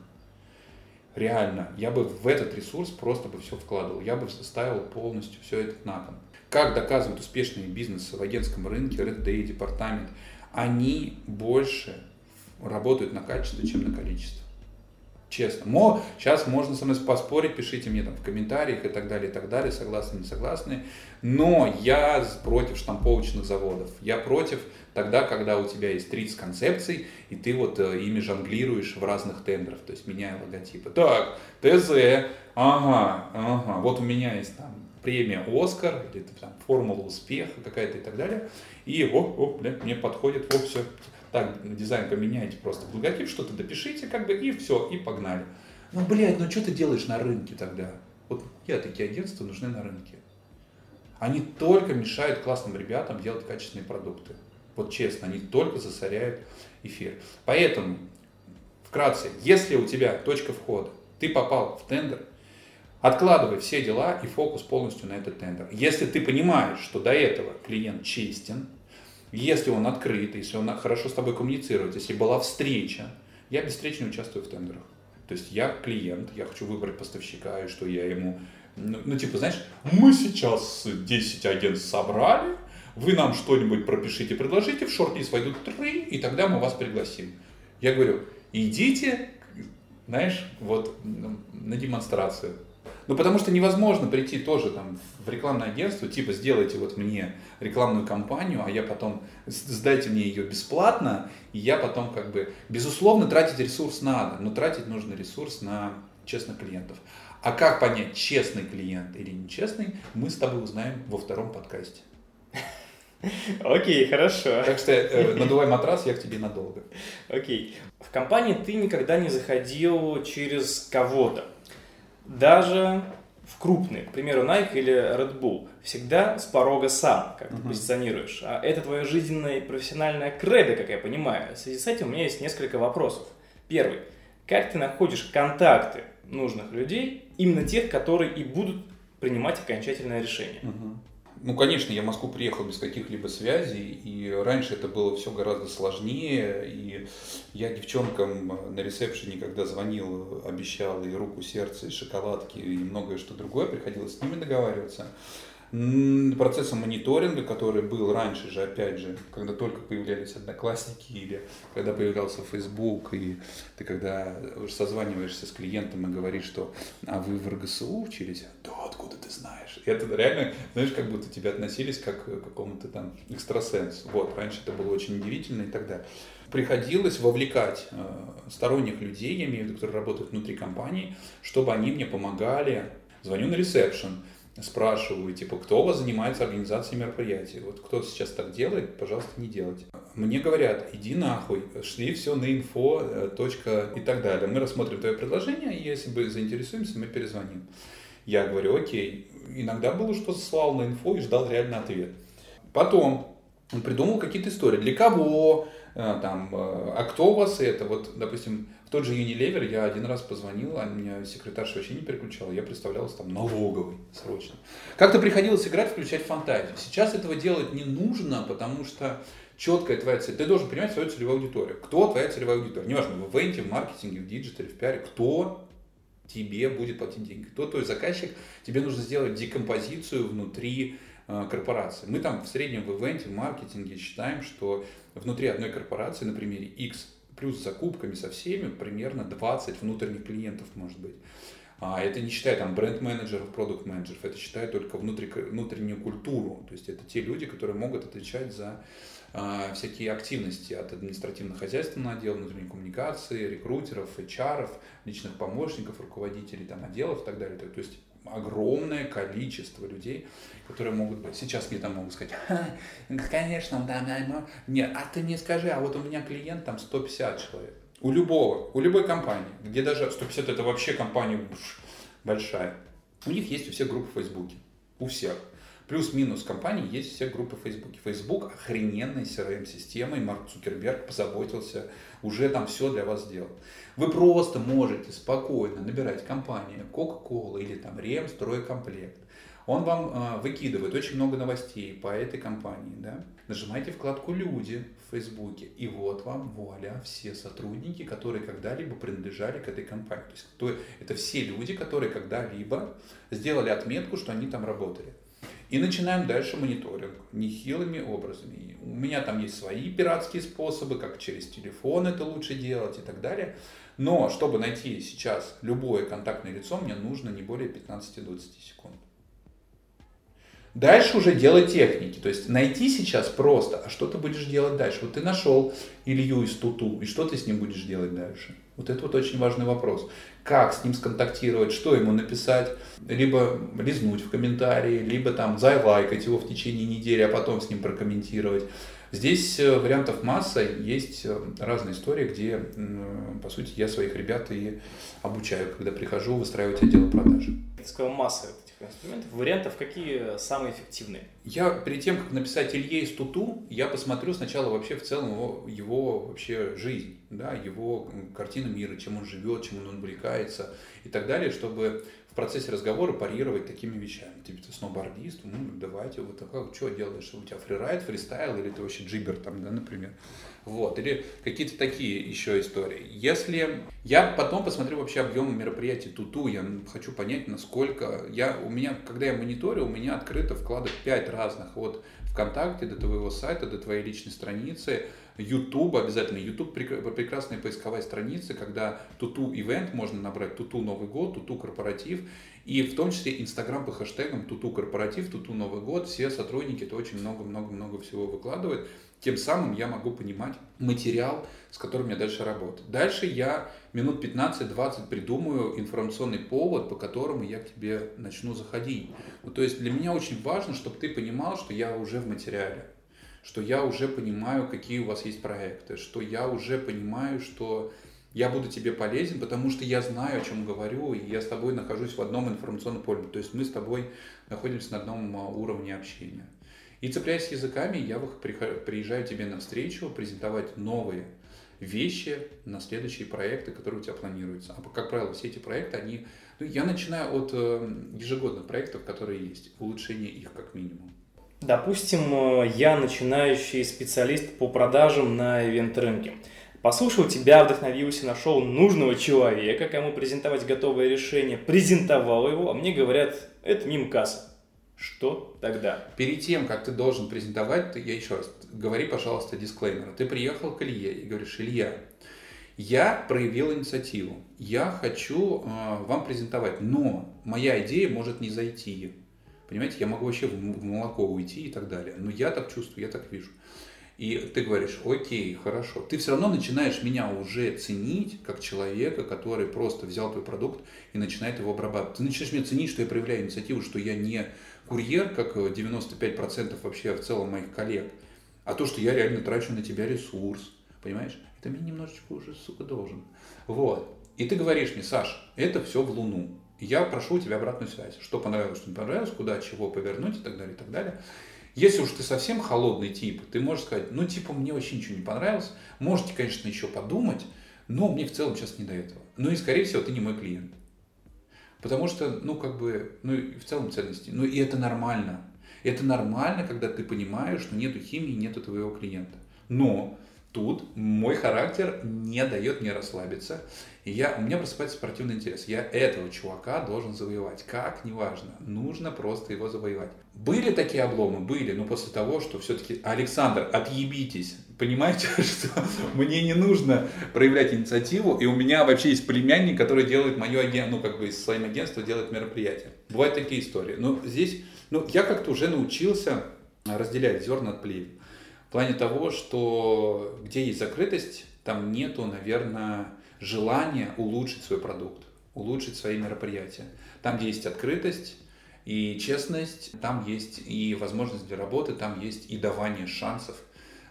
Реально, я бы в этот ресурс просто бы все вкладывал, я бы ставил полностью все это на кон. Как доказывают успешные бизнесы в агентском рынке, Red Day, департамент, они больше работают на качество, чем на количество. Честно. Мо, сейчас можно со мной поспорить, пишите мне там в комментариях и так далее, и так далее, согласны, не согласны. Но я против штамповочных заводов. Я против тогда, когда у тебя есть 30 концепций, и ты вот э, ими жонглируешь в разных тендерах, то есть меняя логотипы. Так, ТЗ, ага, ага, вот у меня есть там премия Оскар, или там формула успеха какая-то и так далее. И, о, о, бля, мне подходит, о, все, так, дизайн поменяйте просто в логотип, что-то допишите, как бы, и все, и погнали. Ну, блядь, ну что ты делаешь на рынке тогда? Вот я такие агентства нужны на рынке. Они только мешают классным ребятам делать качественные продукты. Вот честно, они только засоряют эфир. Поэтому, вкратце, если у тебя точка входа, ты попал в тендер, откладывай все дела и фокус полностью на этот тендер. Если ты понимаешь, что до этого клиент честен, если он открыт, если он хорошо с тобой коммуницирует, если была встреча, я без встречи не участвую в тендерах. То есть я клиент, я хочу выбрать поставщика, и что я ему... Ну, ну типа, знаешь, мы сейчас 10 агентств собрали, вы нам что-нибудь пропишите, предложите, в шорт-лист войдут три, и тогда мы вас пригласим. Я говорю, идите, знаешь, вот на демонстрацию. Ну, потому что невозможно прийти тоже там в рекламное агентство, типа, сделайте вот мне рекламную кампанию, а я потом, сдайте мне ее бесплатно, и я потом как бы, безусловно, тратить ресурс надо, но тратить нужно ресурс на честных клиентов. А как понять, честный клиент или нечестный, мы с тобой узнаем во втором подкасте. Окей, хорошо. Так что э, надувай матрас, я к тебе надолго. Окей. В компании ты никогда не заходил через кого-то даже в крупные, к примеру, Nike или Red Bull, всегда с порога сам, как uh-huh. ты позиционируешь. А это твое жизненное и профессиональное кредо, как я понимаю. В связи с этим у меня есть несколько вопросов. Первый. Как ты находишь контакты нужных людей, именно тех, которые и будут принимать окончательное решение? Uh-huh. Ну, конечно, я в Москву приехал без каких-либо связей, и раньше это было все гораздо сложнее, и я девчонкам на ресепшене, когда звонил, обещал и руку, сердце, и шоколадки, и многое что другое, приходилось с ними договариваться. Процессом мониторинга, который был раньше же, опять же, когда только появлялись одноклассники или когда появлялся Facebook, и ты когда созваниваешься с клиентом и говоришь, что а вы в РГСУ учились? Да, откуда ты знаешь? И это реально, знаешь, как будто тебя относились как к какому-то там экстрасенсу. Вот, раньше это было очень удивительно и так далее приходилось вовлекать э, сторонних людей, я имею в виду, которые работают внутри компании, чтобы они мне помогали. Звоню на ресепшн, спрашиваю, типа, кто у вас занимается организацией мероприятий? Вот кто сейчас так делает, пожалуйста, не делайте. Мне говорят, иди нахуй, шли все на инфо, э, точка и так далее. Мы рассмотрим твое предложение, и если бы заинтересуемся, мы перезвоним. Я говорю, окей. Иногда было, что слал на инфо и ждал реально ответ. Потом придумал какие-то истории. Для кого? Э, там, э, а кто у вас это? Вот, допустим, тот же Unilever я один раз позвонил, а меня секретарша вообще не переключала, я представлялся там налоговый срочно. Как-то приходилось играть, включать фантазию. Сейчас этого делать не нужно, потому что четкая твоя цель. Ты должен понимать свою целевую аудиторию. Кто твоя целевая аудитория? Неважно, в ивенте, в маркетинге, в диджитале, в пиаре. Кто тебе будет платить деньги? Кто твой заказчик? Тебе нужно сделать декомпозицию внутри э, корпорации. Мы там в среднем в ивенте, в маркетинге считаем, что внутри одной корпорации, на примере X, плюс закупками со всеми, примерно 20 внутренних клиентов может быть. А это не считая там бренд-менеджеров, продукт-менеджеров, это считая только внутри, внутреннюю культуру. То есть это те люди, которые могут отвечать за а, всякие активности от административно-хозяйственного отдела, внутренней коммуникации, рекрутеров, HR, личных помощников, руководителей там, отделов и так далее. То есть огромное количество людей, которые могут быть. Сейчас мне там могут сказать, конечно, да, да, нет, а ты не скажи, а вот у меня клиент там 150 человек. У любого, у любой компании, где даже 150 это вообще компания большая. У них есть у всех группы в Фейсбуке. У всех. Плюс-минус компании есть все группы в Фейсбуке. Фейсбук охрененной CRM-системой. Марк Цукерберг позаботился, уже там все для вас сделал. Вы просто можете спокойно набирать компанию Coca-Cola или там Рем Стройкомплект. Он вам э, выкидывает очень много новостей по этой компании. Да? Нажимайте вкладку «Люди» в Фейсбуке, и вот вам, вуаля, все сотрудники, которые когда-либо принадлежали к этой компании. То есть то, это все люди, которые когда-либо сделали отметку, что они там работали. И начинаем дальше мониторинг нехилыми образами. У меня там есть свои пиратские способы, как через телефон это лучше делать и так далее. Но чтобы найти сейчас любое контактное лицо, мне нужно не более 15-20 секунд. Дальше уже дело техники. То есть найти сейчас просто, а что ты будешь делать дальше? Вот ты нашел Илью из Туту, и что ты с ним будешь делать дальше? Вот это вот очень важный вопрос. Как с ним сконтактировать, что ему написать, либо лизнуть в комментарии, либо там зайлайкать его в течение недели, а потом с ним прокомментировать. Здесь э, вариантов масса, есть э, разные истории, где, по сути, я своих ребят и обучаю, когда прихожу выстраивать отдел продаж. Ты сказал масса этих инструментов. Вариантов какие самые эффективные? Я перед тем, как написать Илье из Туту, я посмотрю сначала вообще в целом его, его вообще жизнь, да, его картину мира, чем он живет, чем он увлекается и так далее, чтобы в процессе разговора парировать такими вещами. Типа ты сноубордист, ну давайте, вот такое, что делаешь? У тебя фрирайд, фристайл или ты вообще джибер там, да, например. Вот, или какие-то такие еще истории. Если я потом посмотрю вообще объем мероприятий Туту, я хочу понять, насколько я, у меня, когда я мониторю, у меня открыто вкладок 5 разных, от ВКонтакте до твоего сайта, до твоей личной страницы, YouTube обязательно. YouTube прекрасная поисковая страница, когда туту ивент можно набрать, туту Новый год, туту корпоратив. И в том числе Инстаграм по хэштегам туту корпоратив, туту Новый год. Все сотрудники это очень много-много-много всего выкладывают. Тем самым я могу понимать материал, с которым я дальше работаю. Дальше я минут 15-20 придумаю информационный повод, по которому я к тебе начну заходить. Ну, то есть для меня очень важно, чтобы ты понимал, что я уже в материале что я уже понимаю, какие у вас есть проекты, что я уже понимаю, что я буду тебе полезен, потому что я знаю, о чем говорю, и я с тобой нахожусь в одном информационном поле. То есть мы с тобой находимся на одном а, уровне общения. И цепляясь языками, я приезжаю тебе навстречу, презентовать новые вещи на следующие проекты, которые у тебя планируются. А как правило, все эти проекты, они... Ну, я начинаю от э, ежегодных проектов, которые есть, улучшение их как минимум. Допустим, э, я начинающий специалист по продажам на ивент-рынке. Послушал тебя, вдохновился, нашел нужного человека, кому презентовать готовое решение, презентовал его, а мне говорят, это мимо касса. Что тогда? Перед тем, как ты должен презентовать, я еще раз, говори, пожалуйста, дисклеймер. Ты приехал к Илье и говоришь, Илья, я проявил инициативу, я хочу э, вам презентовать, но моя идея может не зайти. Понимаете, я могу вообще в молоко уйти и так далее. Но я так чувствую, я так вижу. И ты говоришь, окей, хорошо. Ты все равно начинаешь меня уже ценить как человека, который просто взял твой продукт и начинает его обрабатывать. Ты начинаешь меня ценить, что я проявляю инициативу, что я не курьер, как 95% вообще в целом моих коллег, а то, что я реально трачу на тебя ресурс. Понимаешь? Это мне немножечко уже, сука, должен. Вот. И ты говоришь мне, Саш, это все в Луну. Я прошу у тебя обратную связь. Что понравилось, что не понравилось, куда, чего повернуть и так далее, и так далее. Если уж ты совсем холодный тип, ты можешь сказать, ну, типа, мне вообще ничего не понравилось. Можете, конечно, еще подумать, но мне в целом сейчас не до этого. Ну и, скорее всего, ты не мой клиент. Потому что, ну, как бы, ну, и в целом ценности. Ну, и это нормально. Это нормально, когда ты понимаешь, что нету химии, нету твоего клиента. Но тут мой характер не дает мне расслабиться. Я, у меня просыпается спортивный интерес. Я этого чувака должен завоевать. Как, неважно. Нужно просто его завоевать. Были такие обломы? Были. Но после того, что все-таки, Александр, отъебитесь. Понимаете, что мне не нужно проявлять инициативу. И у меня вообще есть племянник, который делает мое агентство, ну как бы из своим агентства делает мероприятия. Бывают такие истории. Но здесь, ну я как-то уже научился разделять зерна от плевел. В плане того, что где есть закрытость, там нету, наверное, желания улучшить свой продукт, улучшить свои мероприятия. Там, где есть открытость и честность, там есть и возможность для работы, там есть и давание шансов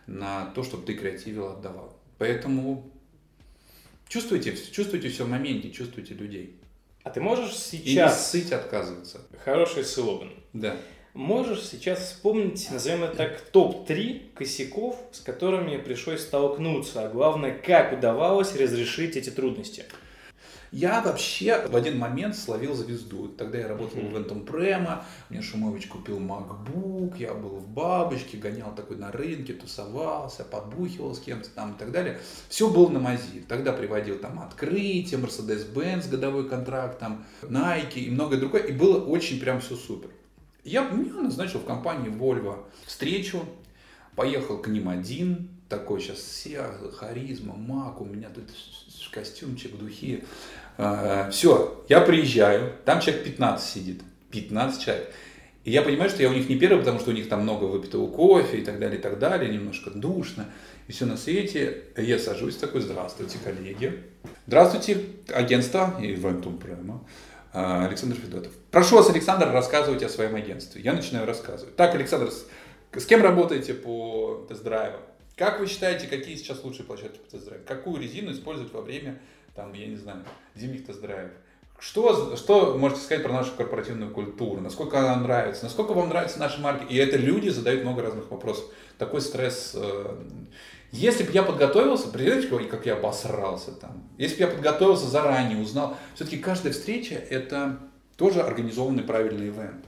на то, чтобы ты креативил, отдавал. Поэтому чувствуйте, чувствуйте все в моменте, чувствуйте людей. А ты можешь сейчас... И не сыть отказываться. Хороший слоган. Да. Можешь сейчас вспомнить, назовем это так, топ-3 косяков, с которыми пришлось столкнуться, а главное, как удавалось разрешить эти трудности? Я вообще в один момент словил звезду. Тогда я работал mm-hmm. в Энтом Према, мне Шумович купил MacBook, я был в бабочке, гонял такой на рынке, тусовался, подбухивал с кем-то там и так далее. Все было на мази. Тогда приводил там открытие, Mercedes-Benz, годовой контракт, там Nike и многое другое. И было очень прям все супер. Я меня назначил в компании Volvo встречу, поехал к ним один, такой сейчас все, харизма, мак, у меня тут костюмчик, духи. А, все, я приезжаю, там человек 15 сидит, 15 человек. И я понимаю, что я у них не первый, потому что у них там много выпитого кофе и так далее, и так далее, немножко душно. И все на свете. Я сажусь такой, здравствуйте, коллеги. Здравствуйте, агентство Ивентум Према. А, Александр Федотов. Прошу вас, Александр, рассказывайте о своем агентстве. Я начинаю рассказывать. Так, Александр, с кем работаете по тест-драйвам? Как вы считаете, какие сейчас лучшие площадки по тест-драйву? Какую резину использовать во время, там, я не знаю, зимних тест-драйвов? Что, что можете сказать про нашу корпоративную культуру? Насколько она нравится? Насколько вам нравятся наши марки? И это люди задают много разных вопросов. Такой стресс э, если бы я подготовился, представляете, как я обосрался там. Если бы я подготовился заранее, узнал. Все-таки каждая встреча это тоже организованный правильный ивент.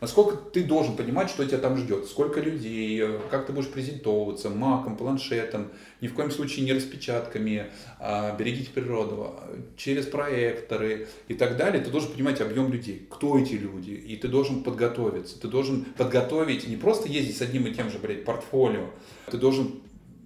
Насколько ты должен понимать, что тебя там ждет, сколько людей, как ты будешь презентовываться, маком, планшетом, ни в коем случае не распечатками, а, берегите природу, через проекторы и так далее. Ты должен понимать объем людей, кто эти люди, и ты должен подготовиться. Ты должен подготовить, не просто ездить с одним и тем же, блядь, портфолио, ты должен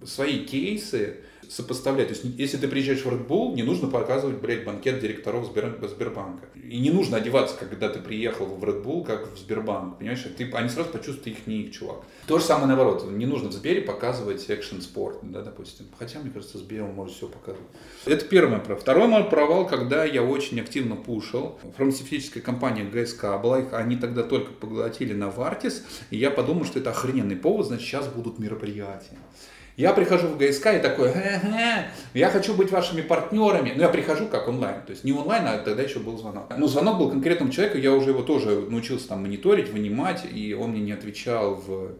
свои кейсы сопоставлять. То есть, если ты приезжаешь в Red Bull, не нужно показывать, блядь, банкет директоров Сбербанка. И не нужно одеваться, когда ты приехал в Red Bull, как в Сбербанк. Понимаешь? Ты, они сразу почувствуют, их не их чувак. То же самое наоборот. Не нужно в Сбере показывать экшен спорт, да, допустим. Хотя, мне кажется, Сбером может все показывать. Это первый мой провал. Второй мой провал, когда я очень активно пушил. Фармацевтическая компания ГСК была, их, они тогда только поглотили на Вартис, и я подумал, что это охрененный повод, значит, сейчас будут мероприятия. Я прихожу в ГСК и такой, Хе-хе, я хочу быть вашими партнерами. Но я прихожу как онлайн, то есть не онлайн, а тогда еще был звонок. Но звонок был конкретному человеку, я уже его тоже научился там мониторить, вынимать, и он мне не отвечал в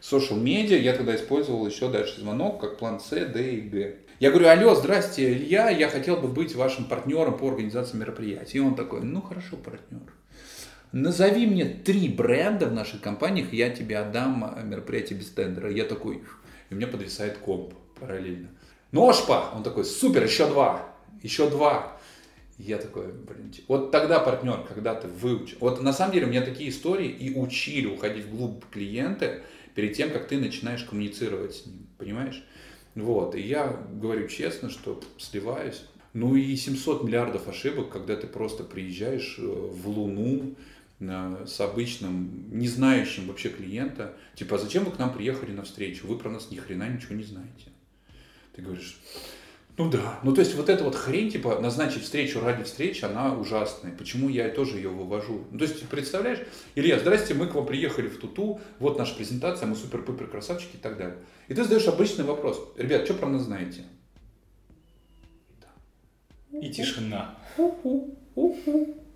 social медиа. Я тогда использовал еще дальше звонок, как план С, Д и Г. Я говорю, алло, здрасте, Илья, я хотел бы быть вашим партнером по организации мероприятий. И он такой, ну хорошо, партнер. Назови мне три бренда в наших компаниях, я тебе отдам мероприятие без тендера. Я такой, и у меня подвисает комп параллельно. Ножпа! Он такой, супер, еще два, еще два. Я такой, блин, вот тогда партнер, когда ты выучил. Вот на самом деле у меня такие истории и учили уходить вглубь клиента перед тем, как ты начинаешь коммуницировать с ним, понимаешь? Вот, и я говорю честно, что сливаюсь. Ну и 700 миллиардов ошибок, когда ты просто приезжаешь э, в Луну с обычным, не знающим вообще клиента. Типа, а зачем вы к нам приехали на встречу? Вы про нас ни хрена ничего не знаете. Ты говоришь, ну да. Ну то есть вот эта вот хрень, типа, назначить встречу ради встречи, она ужасная. Почему я тоже ее вывожу? Ну то есть, представляешь, Илья, здрасте, мы к вам приехали в Туту, вот наша презентация, мы супер-пупер красавчики и так далее. И ты задаешь обычный вопрос. Ребят, что про нас знаете? И тишина.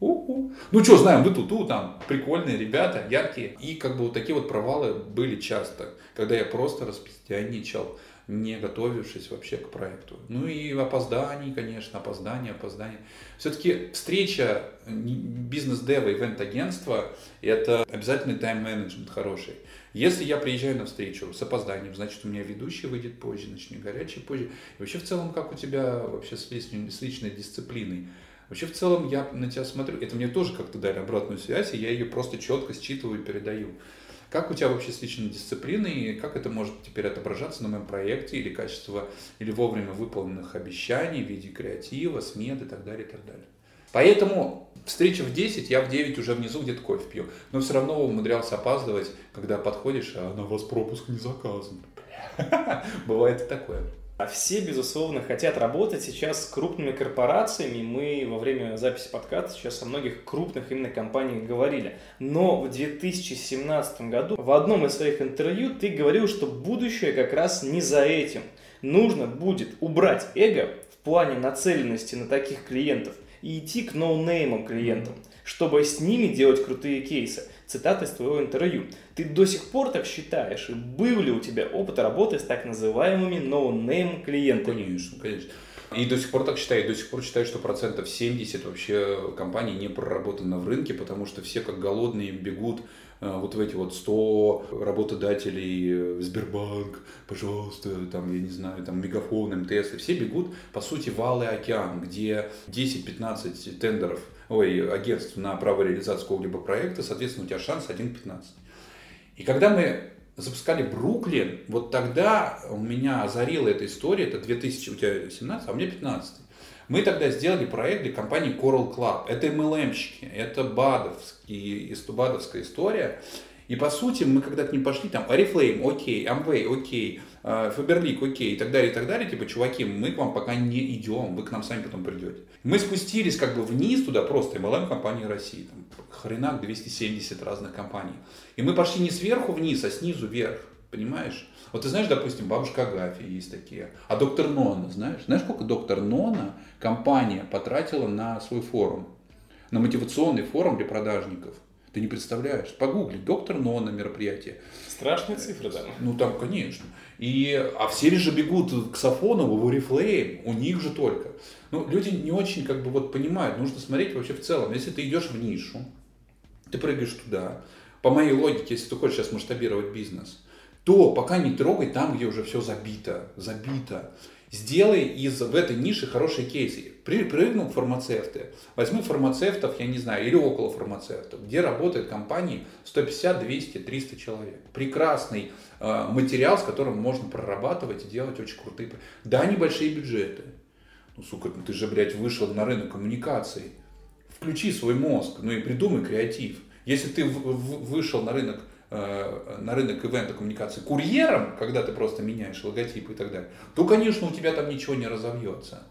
Ну что, знаем, вы туту, там прикольные ребята, яркие. И как бы вот такие вот провалы были часто, когда я просто распиздяничал не готовившись вообще к проекту. Ну и опозданий, конечно, опоздание, опоздание. Все-таки встреча бизнес-дева, ивент-агентства – это обязательный тайм-менеджмент хороший. Если я приезжаю на встречу с опозданием, значит, у меня ведущий выйдет позже, начнет горячий позже. И вообще в целом, как у тебя вообще с личной, с личной дисциплиной? Вообще в целом я на тебя смотрю, это мне тоже как-то дали обратную связь, и я ее просто четко считываю и передаю. Как у тебя вообще с личной дисциплиной, и как это может теперь отображаться на моем проекте, или качество, или вовремя выполненных обещаний в виде креатива, смет и так далее, и так далее. Поэтому встреча в 10, я в 9 уже внизу где-то кофе пью. Но все равно умудрялся опаздывать, когда подходишь, а на вас пропуск не заказан. Бывает и такое. А все, безусловно, хотят работать сейчас с крупными корпорациями. Мы во время записи подкаста сейчас о многих крупных именно компаниях говорили. Но в 2017 году в одном из своих интервью ты говорил, что будущее как раз не за этим. Нужно будет убрать эго в плане нацеленности на таких клиентов и идти к no name ам клиентам, чтобы с ними делать крутые кейсы цитата из твоего интервью. Ты до сих пор так считаешь? И был ли у тебя опыт работы с так называемыми no name клиентами? Конечно, конечно. И до сих пор так считаю, до сих пор считаю, что процентов 70 вообще компаний не проработано в рынке, потому что все как голодные бегут э, вот в эти вот 100 работодателей, э, Сбербанк, пожалуйста, там, я не знаю, там, Мегафон, МТС, и все бегут, по сути, в Алый океан, где 10-15 тендеров ой, агентств на право реализации какого-либо проекта, соответственно, у тебя шанс 1 к 15. И когда мы запускали Бруклин, вот тогда у меня озарила эта история, это 2000, у тебя 17, а у меня 15. Мы тогда сделали проект для компании Coral Club. Это MLM-щики, это бадовский, бадовская история. И по сути, мы когда к ним пошли, там, Oriflame, окей, Amway, окей, Фаберлик, окей, и так далее, и так далее, типа, чуваки, мы к вам пока не идем, вы к нам сами потом придете. Мы спустились как бы вниз туда просто, MLM компании России, там, хренак 270 разных компаний. И мы пошли не сверху вниз, а снизу вверх, понимаешь? Вот ты знаешь, допустим, бабушка Агафья есть такие, а доктор Нона, знаешь? Знаешь, сколько доктор Нона компания потратила на свой форум? На мотивационный форум для продажников. Ты не представляешь. Погугли, доктор Нона мероприятие. Страшные цифры, да. Ну там, конечно. И, а все же бегут к Сафонову, в Oriflame, у них же только. Ну, люди не очень как бы вот понимают, нужно смотреть вообще в целом. Если ты идешь в нишу, ты прыгаешь туда, по моей логике, если ты хочешь сейчас масштабировать бизнес, то пока не трогай там, где уже все забито, забито. Сделай из в этой нише хорошие кейсы. Прыгнул фармацевты. Возьми фармацевтов, я не знаю, или около фармацевтов, где работают компании 150, 200, 300 человек. Прекрасный э, материал, с которым можно прорабатывать и делать очень крутые. Да, небольшие бюджеты. Ну, сука, ну ты же, блядь, вышел на рынок коммуникаций. Включи свой мозг, ну и придумай креатив. Если ты в, в, вышел на рынок Э, на рынок ивента коммуникации курьером, когда ты просто меняешь логотип и так далее, то, конечно, у тебя там ничего не разовьется.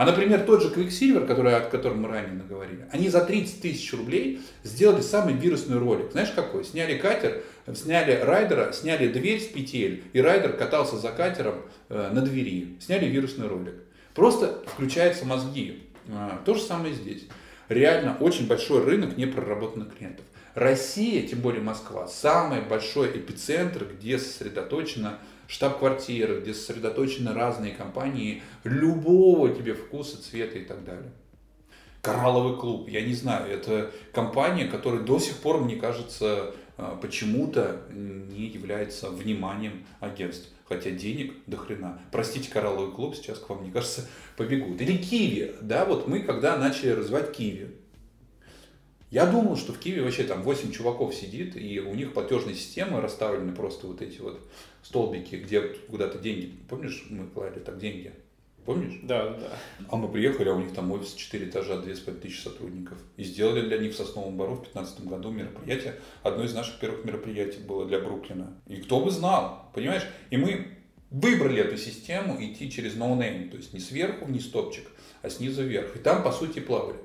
А, например, тот же Quicksilver, который, о котором мы ранее наговорили, они за 30 тысяч рублей сделали самый вирусный ролик. Знаешь какой? Сняли катер, сняли райдера, сняли дверь с петель, и райдер катался за катером э, на двери. Сняли вирусный ролик. Просто включаются мозги. А, то же самое здесь. Реально очень большой рынок непроработанных клиентов. Россия, тем более Москва, самый большой эпицентр, где сосредоточена штаб-квартира, где сосредоточены разные компании любого тебе вкуса, цвета и так далее. Коралловый клуб, я не знаю, это компания, которая до сих пор, мне кажется, э, почему-то не является вниманием агентств. Хотя денег до хрена. Простите, коралловый клуб сейчас к вам, мне кажется, побегут. Или Киви, да, вот мы когда начали развивать Киви, я думал, что в Киеве вообще там 8 чуваков сидит, и у них платежные системы расставлены просто вот эти вот столбики, где куда-то деньги. Помнишь, мы клали так деньги? Помнишь? Да, да. А мы приехали, а у них там офис 4 этажа, 2,5 тысячи сотрудников. И сделали для них в Сосновом Бору в 2015 году мероприятие. Одно из наших первых мероприятий было для Бруклина. И кто бы знал, понимаешь? И мы выбрали эту систему идти через no name. Но то есть не сверху, не с топчик, а снизу вверх. И там, по сути, плавали.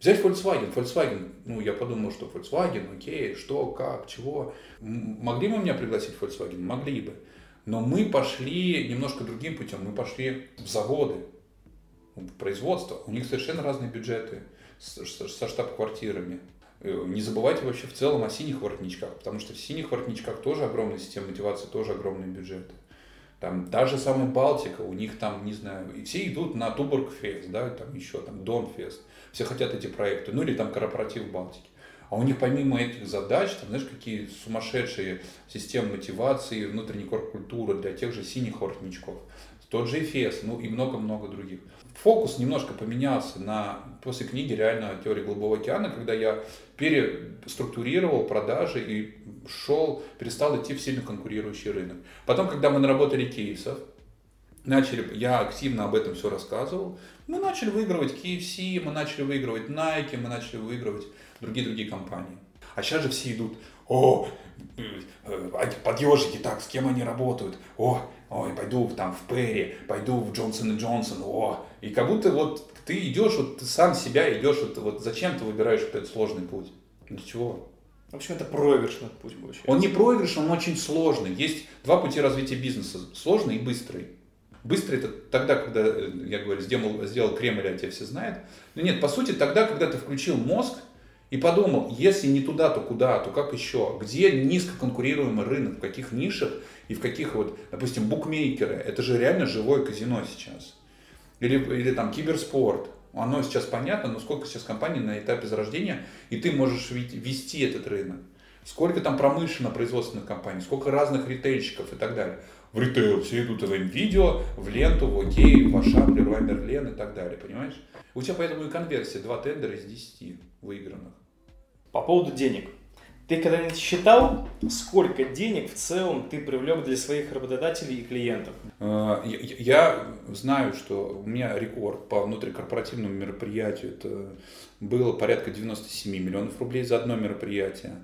Взять Volkswagen. Volkswagen, ну, я подумал, что Volkswagen, окей, что, как, чего. Могли бы меня пригласить в Volkswagen? Могли бы. Но мы пошли немножко другим путем. Мы пошли в заводы, в производство. У них совершенно разные бюджеты со штаб-квартирами. Э, не забывайте вообще в целом о синих воротничках, потому что в синих воротничках тоже огромная система мотивации, тоже огромные бюджеты. Там та же самая Балтика, у них там, не знаю, и все идут на Туборгфест, да, там еще там Донфест. Все хотят эти проекты, ну или там корпоратив в Балтике. А у них помимо этих задач, там, знаешь, какие сумасшедшие системы мотивации, внутренней корпкультуры для тех же синих воротничков. Тот же Эфес, ну и много-много других. Фокус немножко поменялся на, после книги реально «Теория Голубого океана», когда я переструктурировал продажи и шел, перестал идти в сильно конкурирующий рынок. Потом, когда мы наработали кейсов, начали, я активно об этом все рассказывал, мы начали выигрывать KFC, мы начали выигрывать Nike, мы начали выигрывать другие-другие компании. А сейчас же все идут, о, э, подъежики, так, с кем они работают, о, ой, пойду там в Перри, пойду в Джонсон и Джонсон, о, и как будто вот ты идешь, вот ты сам себя идешь, вот, вот зачем ты выбираешь вот этот сложный путь? Для чего? В общем, это проигрышный путь получается. Он не проигрышный, он очень сложный. Есть два пути развития бизнеса, сложный и быстрый. Быстро это тогда, когда, э, я говорю, сделал, сделал Кремль, а те все знают. Но нет, по сути, тогда, когда ты включил мозг и подумал, если не туда, то куда, то как еще? Где низкоконкурируемый рынок, в каких нишах и в каких вот, допустим, букмекеры. Это же реально живое казино сейчас. Или, или там киберспорт. Оно сейчас понятно, но сколько сейчас компаний на этапе зарождения, и ты можешь вести этот рынок. Сколько там промышленно-производственных компаний, сколько разных ритейльщиков и так далее в ритейл, все идут в видео, в ленту, в окей, в Ашан, Леруа Мерлен и так далее, понимаешь? У тебя поэтому и конверсия, два тендера из десяти выигранных. По поводу денег. Ты когда-нибудь считал, сколько денег в целом ты привлек для своих работодателей и клиентов? Э, я знаю, что у меня рекорд по внутрикорпоративному мероприятию. Это было порядка 97 миллионов рублей за одно мероприятие.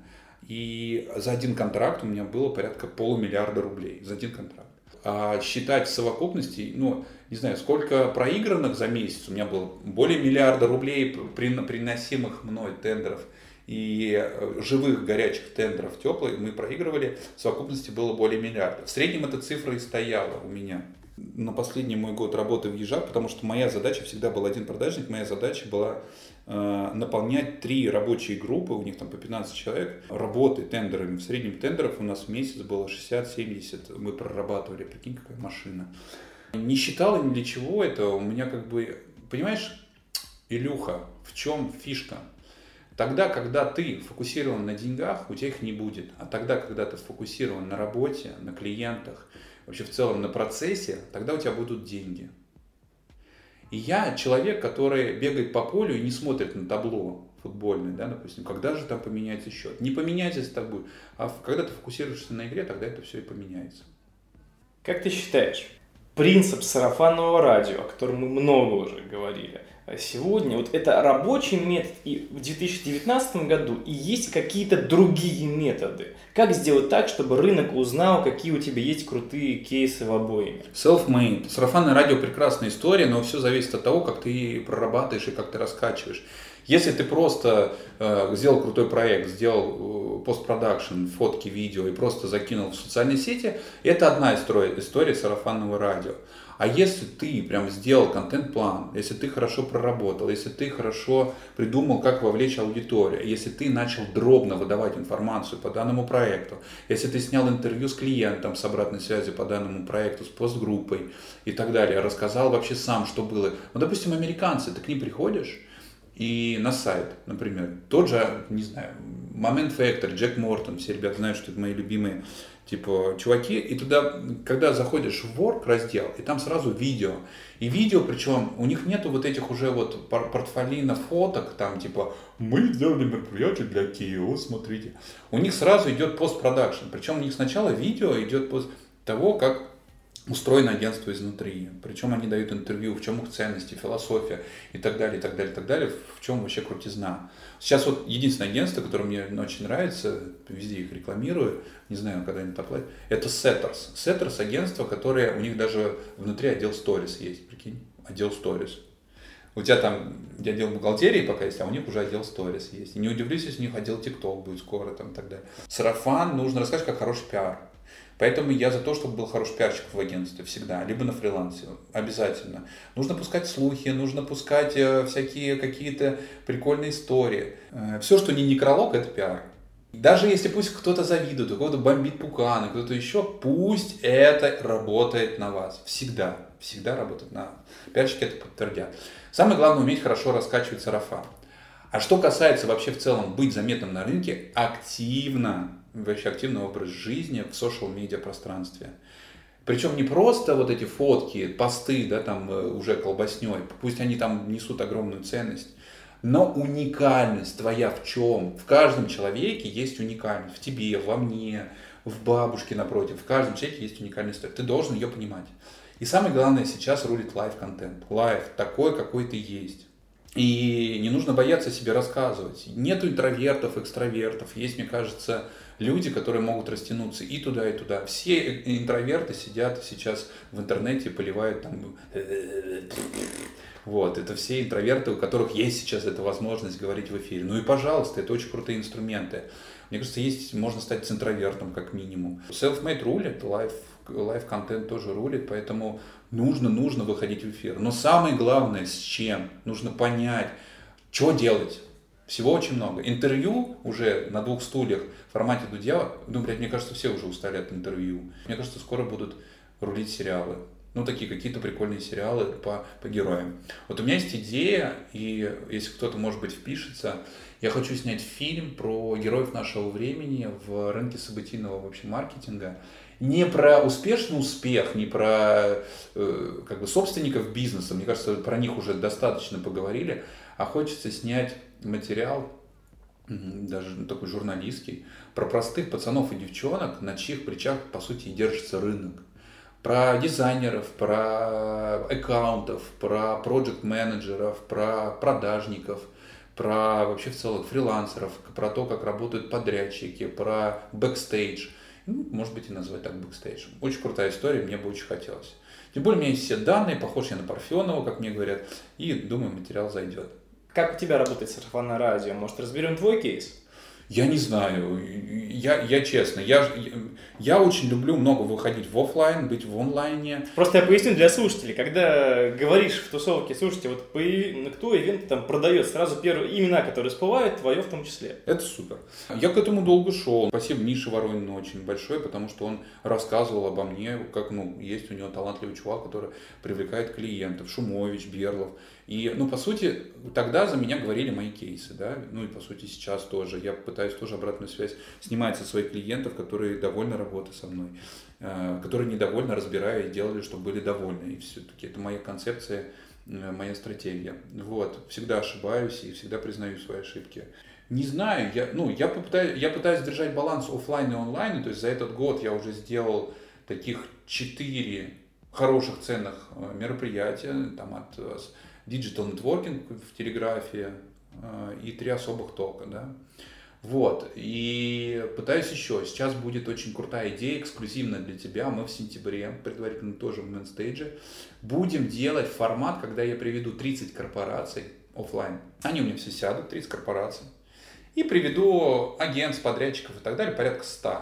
И за один контракт у меня было порядка полумиллиарда рублей. За один контракт. А считать в совокупности, ну, не знаю, сколько проигранных за месяц, у меня было более миллиарда рублей приносимых мной тендеров и э, живых горячих тендеров теплых мы проигрывали, в совокупности было более миллиарда. В среднем эта цифра и стояла у меня на последний мой год работы в Ежах, потому что моя задача всегда был один продажник, моя задача была наполнять три рабочие группы, у них там по 15 человек, работы тендерами. В среднем тендеров у нас в месяц было 60-70, мы прорабатывали, прикинь, какая машина. Не считал ни для чего это, у меня как бы, понимаешь, Илюха, в чем фишка? Тогда, когда ты фокусирован на деньгах, у тебя их не будет. А тогда, когда ты сфокусирован на работе, на клиентах, вообще в целом на процессе, тогда у тебя будут деньги. И я человек, который бегает по полю и не смотрит на табло футбольное, да, допустим, когда же там поменяется счет. Не поменяется с тобой, а когда ты фокусируешься на игре, тогда это все и поменяется. Как ты считаешь, принцип сарафанного радио, о котором мы много уже говорили, сегодня, вот это рабочий метод и в 2019 году, и есть какие-то другие методы. Как сделать так, чтобы рынок узнал, какие у тебя есть крутые кейсы в обоими? Self-made. Сарафанное радио прекрасная история, но все зависит от того, как ты прорабатываешь и как ты раскачиваешь. Если ты просто э, сделал крутой проект, сделал э, постпродакшн, фотки, видео и просто закинул в социальные сети, это одна история, история сарафанного радио. А если ты прям сделал контент-план, если ты хорошо проработал, если ты хорошо придумал, как вовлечь аудиторию, если ты начал дробно выдавать информацию по данному проекту, если ты снял интервью с клиентом с обратной связью по данному проекту, с постгруппой и так далее, рассказал вообще сам, что было. Ну, допустим, американцы, ты к ним приходишь, и на сайт, например. Тот же, не знаю, Момент Factor, Джек Мортон, все ребята знают, что это мои любимые типа чуваки, и туда, когда заходишь в Work раздел, и там сразу видео. И видео, причем у них нету вот этих уже вот портфолино фоток, там типа мы сделали мероприятие для Kia, смотрите. У них сразу идет постпродакшн, причем у них сначала видео идет после того, как устроено агентство изнутри. Причем они дают интервью, в чем их ценности, философия и так далее, и так далее, и так далее, в чем вообще крутизна. Сейчас вот единственное агентство, которое мне очень нравится, везде их рекламирую, не знаю, когда они оплатят, это Setters. Setters агентство, которое, у них даже внутри отдел Stories есть, прикинь, отдел Stories. У тебя там отдел бухгалтерии пока есть, а у них уже отдел Stories есть. И не удивлюсь, если у них отдел TikTok будет скоро там и так далее. Сарафан нужно рассказать как хороший пиар. Поэтому я за то, чтобы был хороший пиарщик в агентстве всегда, либо на фрилансе, обязательно. Нужно пускать слухи, нужно пускать э, всякие какие-то прикольные истории. Э, Все, что не некролог, это пиар. Даже если пусть кто-то завидует, у кого-то бомбит пуканы, кто-то еще, пусть это работает на вас. Всегда, всегда работает на вас. Пиарщики это подтвердят. Самое главное уметь хорошо раскачивать сарафан. А что касается вообще в целом быть заметным на рынке, активно вообще активный образ жизни в social-медиа пространстве. Причем не просто вот эти фотки, посты, да, там э, уже колбасней, пусть они там несут огромную ценность, но уникальность твоя в чем? В каждом человеке есть уникальность. В тебе, во мне, в бабушке напротив. В каждом человеке есть уникальность. Ты должен ее понимать. И самое главное сейчас рулит live-контент. Live такой, какой ты есть. И не нужно бояться себе рассказывать. Нету интровертов, экстравертов. Есть, мне кажется, люди, которые могут растянуться и туда, и туда. Все интроверты сидят сейчас в интернете и поливают там... Вот, это все интроверты, у которых есть сейчас эта возможность говорить в эфире. Ну и пожалуйста, это очень крутые инструменты. Мне кажется, есть, можно стать центровертом как минимум. Self-made рулит, live, live контент тоже рулит, поэтому нужно, нужно выходить в эфир. Но самое главное, с чем? Нужно понять, что делать. Всего очень много. Интервью уже на двух стульях в формате Дудя, ну, блядь, мне кажется, все уже устали от интервью. Мне кажется, скоро будут рулить сериалы. Ну, такие какие-то прикольные сериалы по, по героям. Вот у меня есть идея, и если кто-то, может быть, впишется, я хочу снять фильм про героев нашего времени в рынке событийного вообще маркетинга. Не про успешный успех, не про э, как бы собственников бизнеса, мне кажется, про них уже достаточно поговорили, а хочется снять материал, даже такой журналистский, про простых пацанов и девчонок, на чьих плечах, по сути, и держится рынок. Про дизайнеров, про аккаунтов, про проект-менеджеров, про продажников, про вообще в целом фрилансеров, про то, как работают подрядчики, про бэкстейдж. Ну, может быть, и назвать так бэкстейдж. Очень крутая история, мне бы очень хотелось. Тем более, у меня есть все данные, похож я на Парфенова, как мне говорят, и думаю, материал зайдет. Как у тебя работает сарафанное радио? Может, разберем твой кейс? Я не знаю, я, я честно, я, я очень люблю много выходить в офлайн, быть в онлайне. Просто я поясню для слушателей, когда говоришь в тусовке, слушайте, вот кто ивент там продает, сразу первые имена, которые всплывают, твое в том числе. Это супер. Я к этому долго шел. Спасибо Мише Воронину очень большое, потому что он рассказывал обо мне, как ну, есть у него талантливый чувак, который привлекает клиентов, Шумович, Берлов. И, ну, по сути, тогда за меня говорили мои кейсы, да, ну и, по сути, сейчас тоже. Я пытаюсь тоже обратную связь снимать со своих клиентов, которые довольны работой со мной, э, которые недовольны, разбирая и делали, чтобы были довольны. И все-таки это моя концепция, э, моя стратегия. Вот, всегда ошибаюсь и всегда признаю свои ошибки. Не знаю, я, ну, я, попытаюсь, я пытаюсь держать баланс офлайн и онлайн, то есть за этот год я уже сделал таких четыре хороших ценных э, мероприятия, там от digital networking в телеграфии э, и три особых тока, да. Вот, и пытаюсь еще. Сейчас будет очень крутая идея, эксклюзивная для тебя. Мы в сентябре, предварительно тоже в мейнстейдже, будем делать формат, когда я приведу 30 корпораций офлайн. Они у меня все сядут, 30 корпораций. И приведу агентств, подрядчиков и так далее, порядка 100.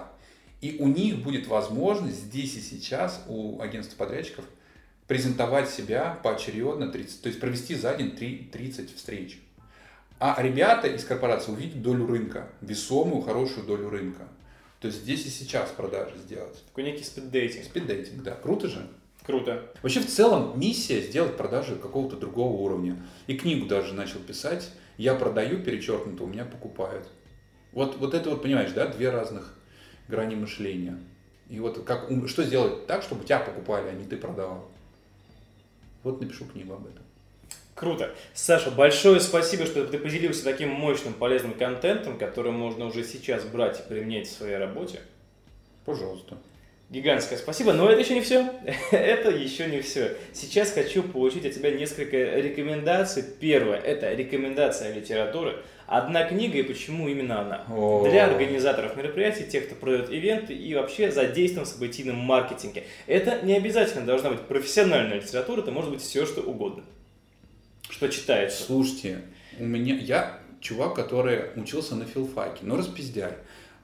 И у них будет возможность здесь и сейчас, у агентств подрядчиков, презентовать себя поочередно, 30, то есть провести за день 3, 30 встреч. А ребята из корпорации увидят долю рынка, весомую, хорошую долю рынка. То есть здесь и сейчас продажи сделать. Такой некий спиддейтинг. Спиддейтинг, да. Круто же. Круто. Вообще, в целом, миссия сделать продажи какого-то другого уровня. И книгу даже начал писать. Я продаю, перечеркнуто, у меня покупают. Вот, вот это вот, понимаешь, да, две разных грани мышления. И вот как, что сделать так, чтобы тебя покупали, а не ты продавал. Вот напишу книгу об этом. Круто. Саша, большое спасибо, что ты поделился таким мощным, полезным контентом, который можно уже сейчас брать и применять в своей работе. Пожалуйста. Гигантское спасибо, но это еще не все. это еще не все. Сейчас хочу получить от тебя несколько рекомендаций. Первое – это рекомендация литературы. Одна книга и почему именно она? О. Для организаторов мероприятий, тех, кто продает ивенты и вообще задействован в событийном маркетинге. Это не обязательно должна быть профессиональная литература, это может быть все, что угодно. Что читается. Слушайте, у меня, я чувак, который учился на филфаке, но распиздяй.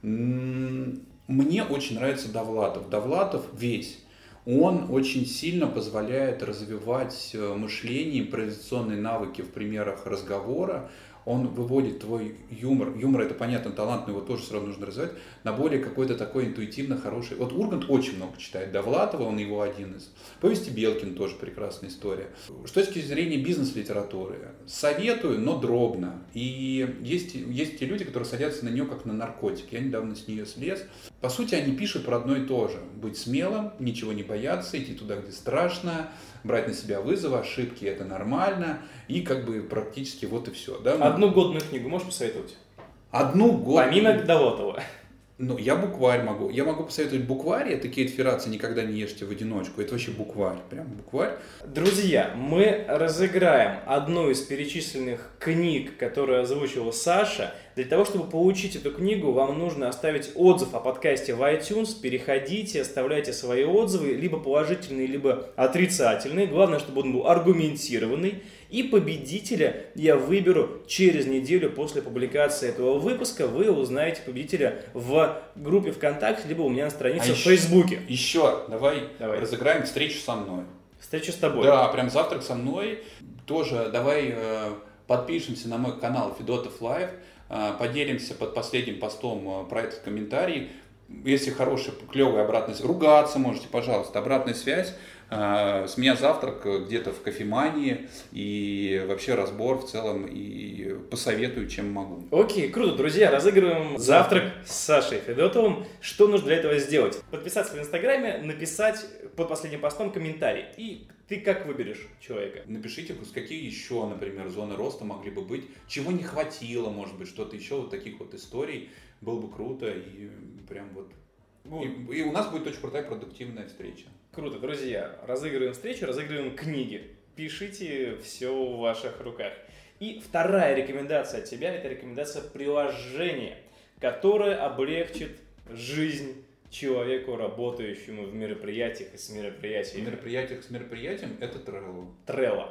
Мне очень нравится Довлатов. Довлатов весь. Он очень сильно позволяет развивать э, мышление, импровизационные навыки в примерах разговора, он выводит твой юмор, юмор это понятно, талант, но его тоже все равно нужно развивать, на более какой-то такой интуитивно хороший. Вот Ургант очень много читает, Довлатова, он его один из. Повести Белкин тоже прекрасная история. С точки зрения бизнес-литературы, советую, но дробно. И есть, есть те люди, которые садятся на нее как на наркотик. Я недавно с нее слез. По сути, они пишут про одно и то же. Быть смелым, ничего не бояться, идти туда, где страшно, брать на себя вызовы, ошибки это нормально, и как бы практически вот и все. Да? Одну годную книгу можешь посоветовать? Одну годную? Помимо Довлатова. Ну, я букварь могу. Я могу посоветовать букварь. Это Кейт Ферраци «Никогда не ешьте в одиночку». Это вообще букварь. Прям букварь. Друзья, мы разыграем одну из перечисленных книг, которую озвучила Саша. Для того, чтобы получить эту книгу, вам нужно оставить отзыв о подкасте в iTunes. Переходите, оставляйте свои отзывы, либо положительные, либо отрицательные. Главное, чтобы он был аргументированный. И победителя я выберу через неделю после публикации этого выпуска. Вы узнаете победителя в группе ВКонтакте, либо у меня на странице а в Фейсбуке. Еще, давай, давай разыграем встречу со мной. Встречу с тобой. Да, прям завтрак со мной. Тоже давай э, подпишемся на мой канал Федотов Лайв, э, поделимся под последним постом э, про этот комментарий. Если хорошая, клевая обратная связь, ругаться можете, пожалуйста, обратная связь. А, с меня завтрак где-то в кофемании и вообще разбор в целом и посоветую, чем могу. Окей, круто, друзья, разыгрываем завтрак с Сашей Федотовым. Что нужно для этого сделать? Подписаться в Инстаграме, написать под последним постом комментарий. И ты как выберешь человека? Напишите, какие еще, например, зоны роста могли бы быть, чего не хватило, может быть, что-то еще, вот таких вот историй. Было бы круто и прям вот... вот. И, и у нас будет очень крутая продуктивная встреча. Круто, друзья. Разыгрываем встречу, разыгрываем книги. Пишите, все в ваших руках. И вторая рекомендация от тебя – это рекомендация приложения, которое облегчит жизнь человеку, работающему в мероприятиях и с мероприятиями. В мероприятиях с мероприятием – это Trello. Trello.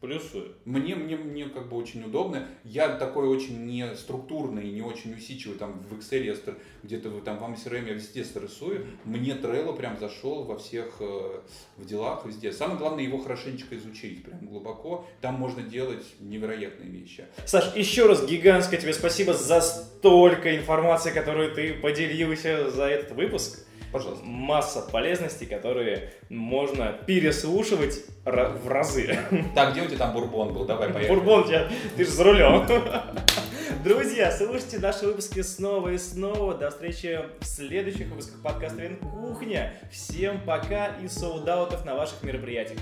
Плюсую. Мне, мне, мне как бы очень удобно. Я такой очень не структурный, не очень усидчивый там в Excel, я где-то там в CRM я везде стрессую. Мне Trello прям зашел во всех э, в делах везде. Самое главное его хорошенечко изучить, прям глубоко. Там можно делать невероятные вещи. Саш, еще раз гигантское тебе спасибо за столько информации, которую ты поделился за этот выпуск. Пожалуйста. Масса полезностей, которые можно переслушивать в разы. Так, где у тебя там бурбон был? Давай поехали. Бурбон, тебя, ты же за рулем. Друзья, слушайте наши выпуски снова и снова. До встречи в следующих выпусках подкаста Вин Кухня. Всем пока и солдаутов на ваших мероприятиях.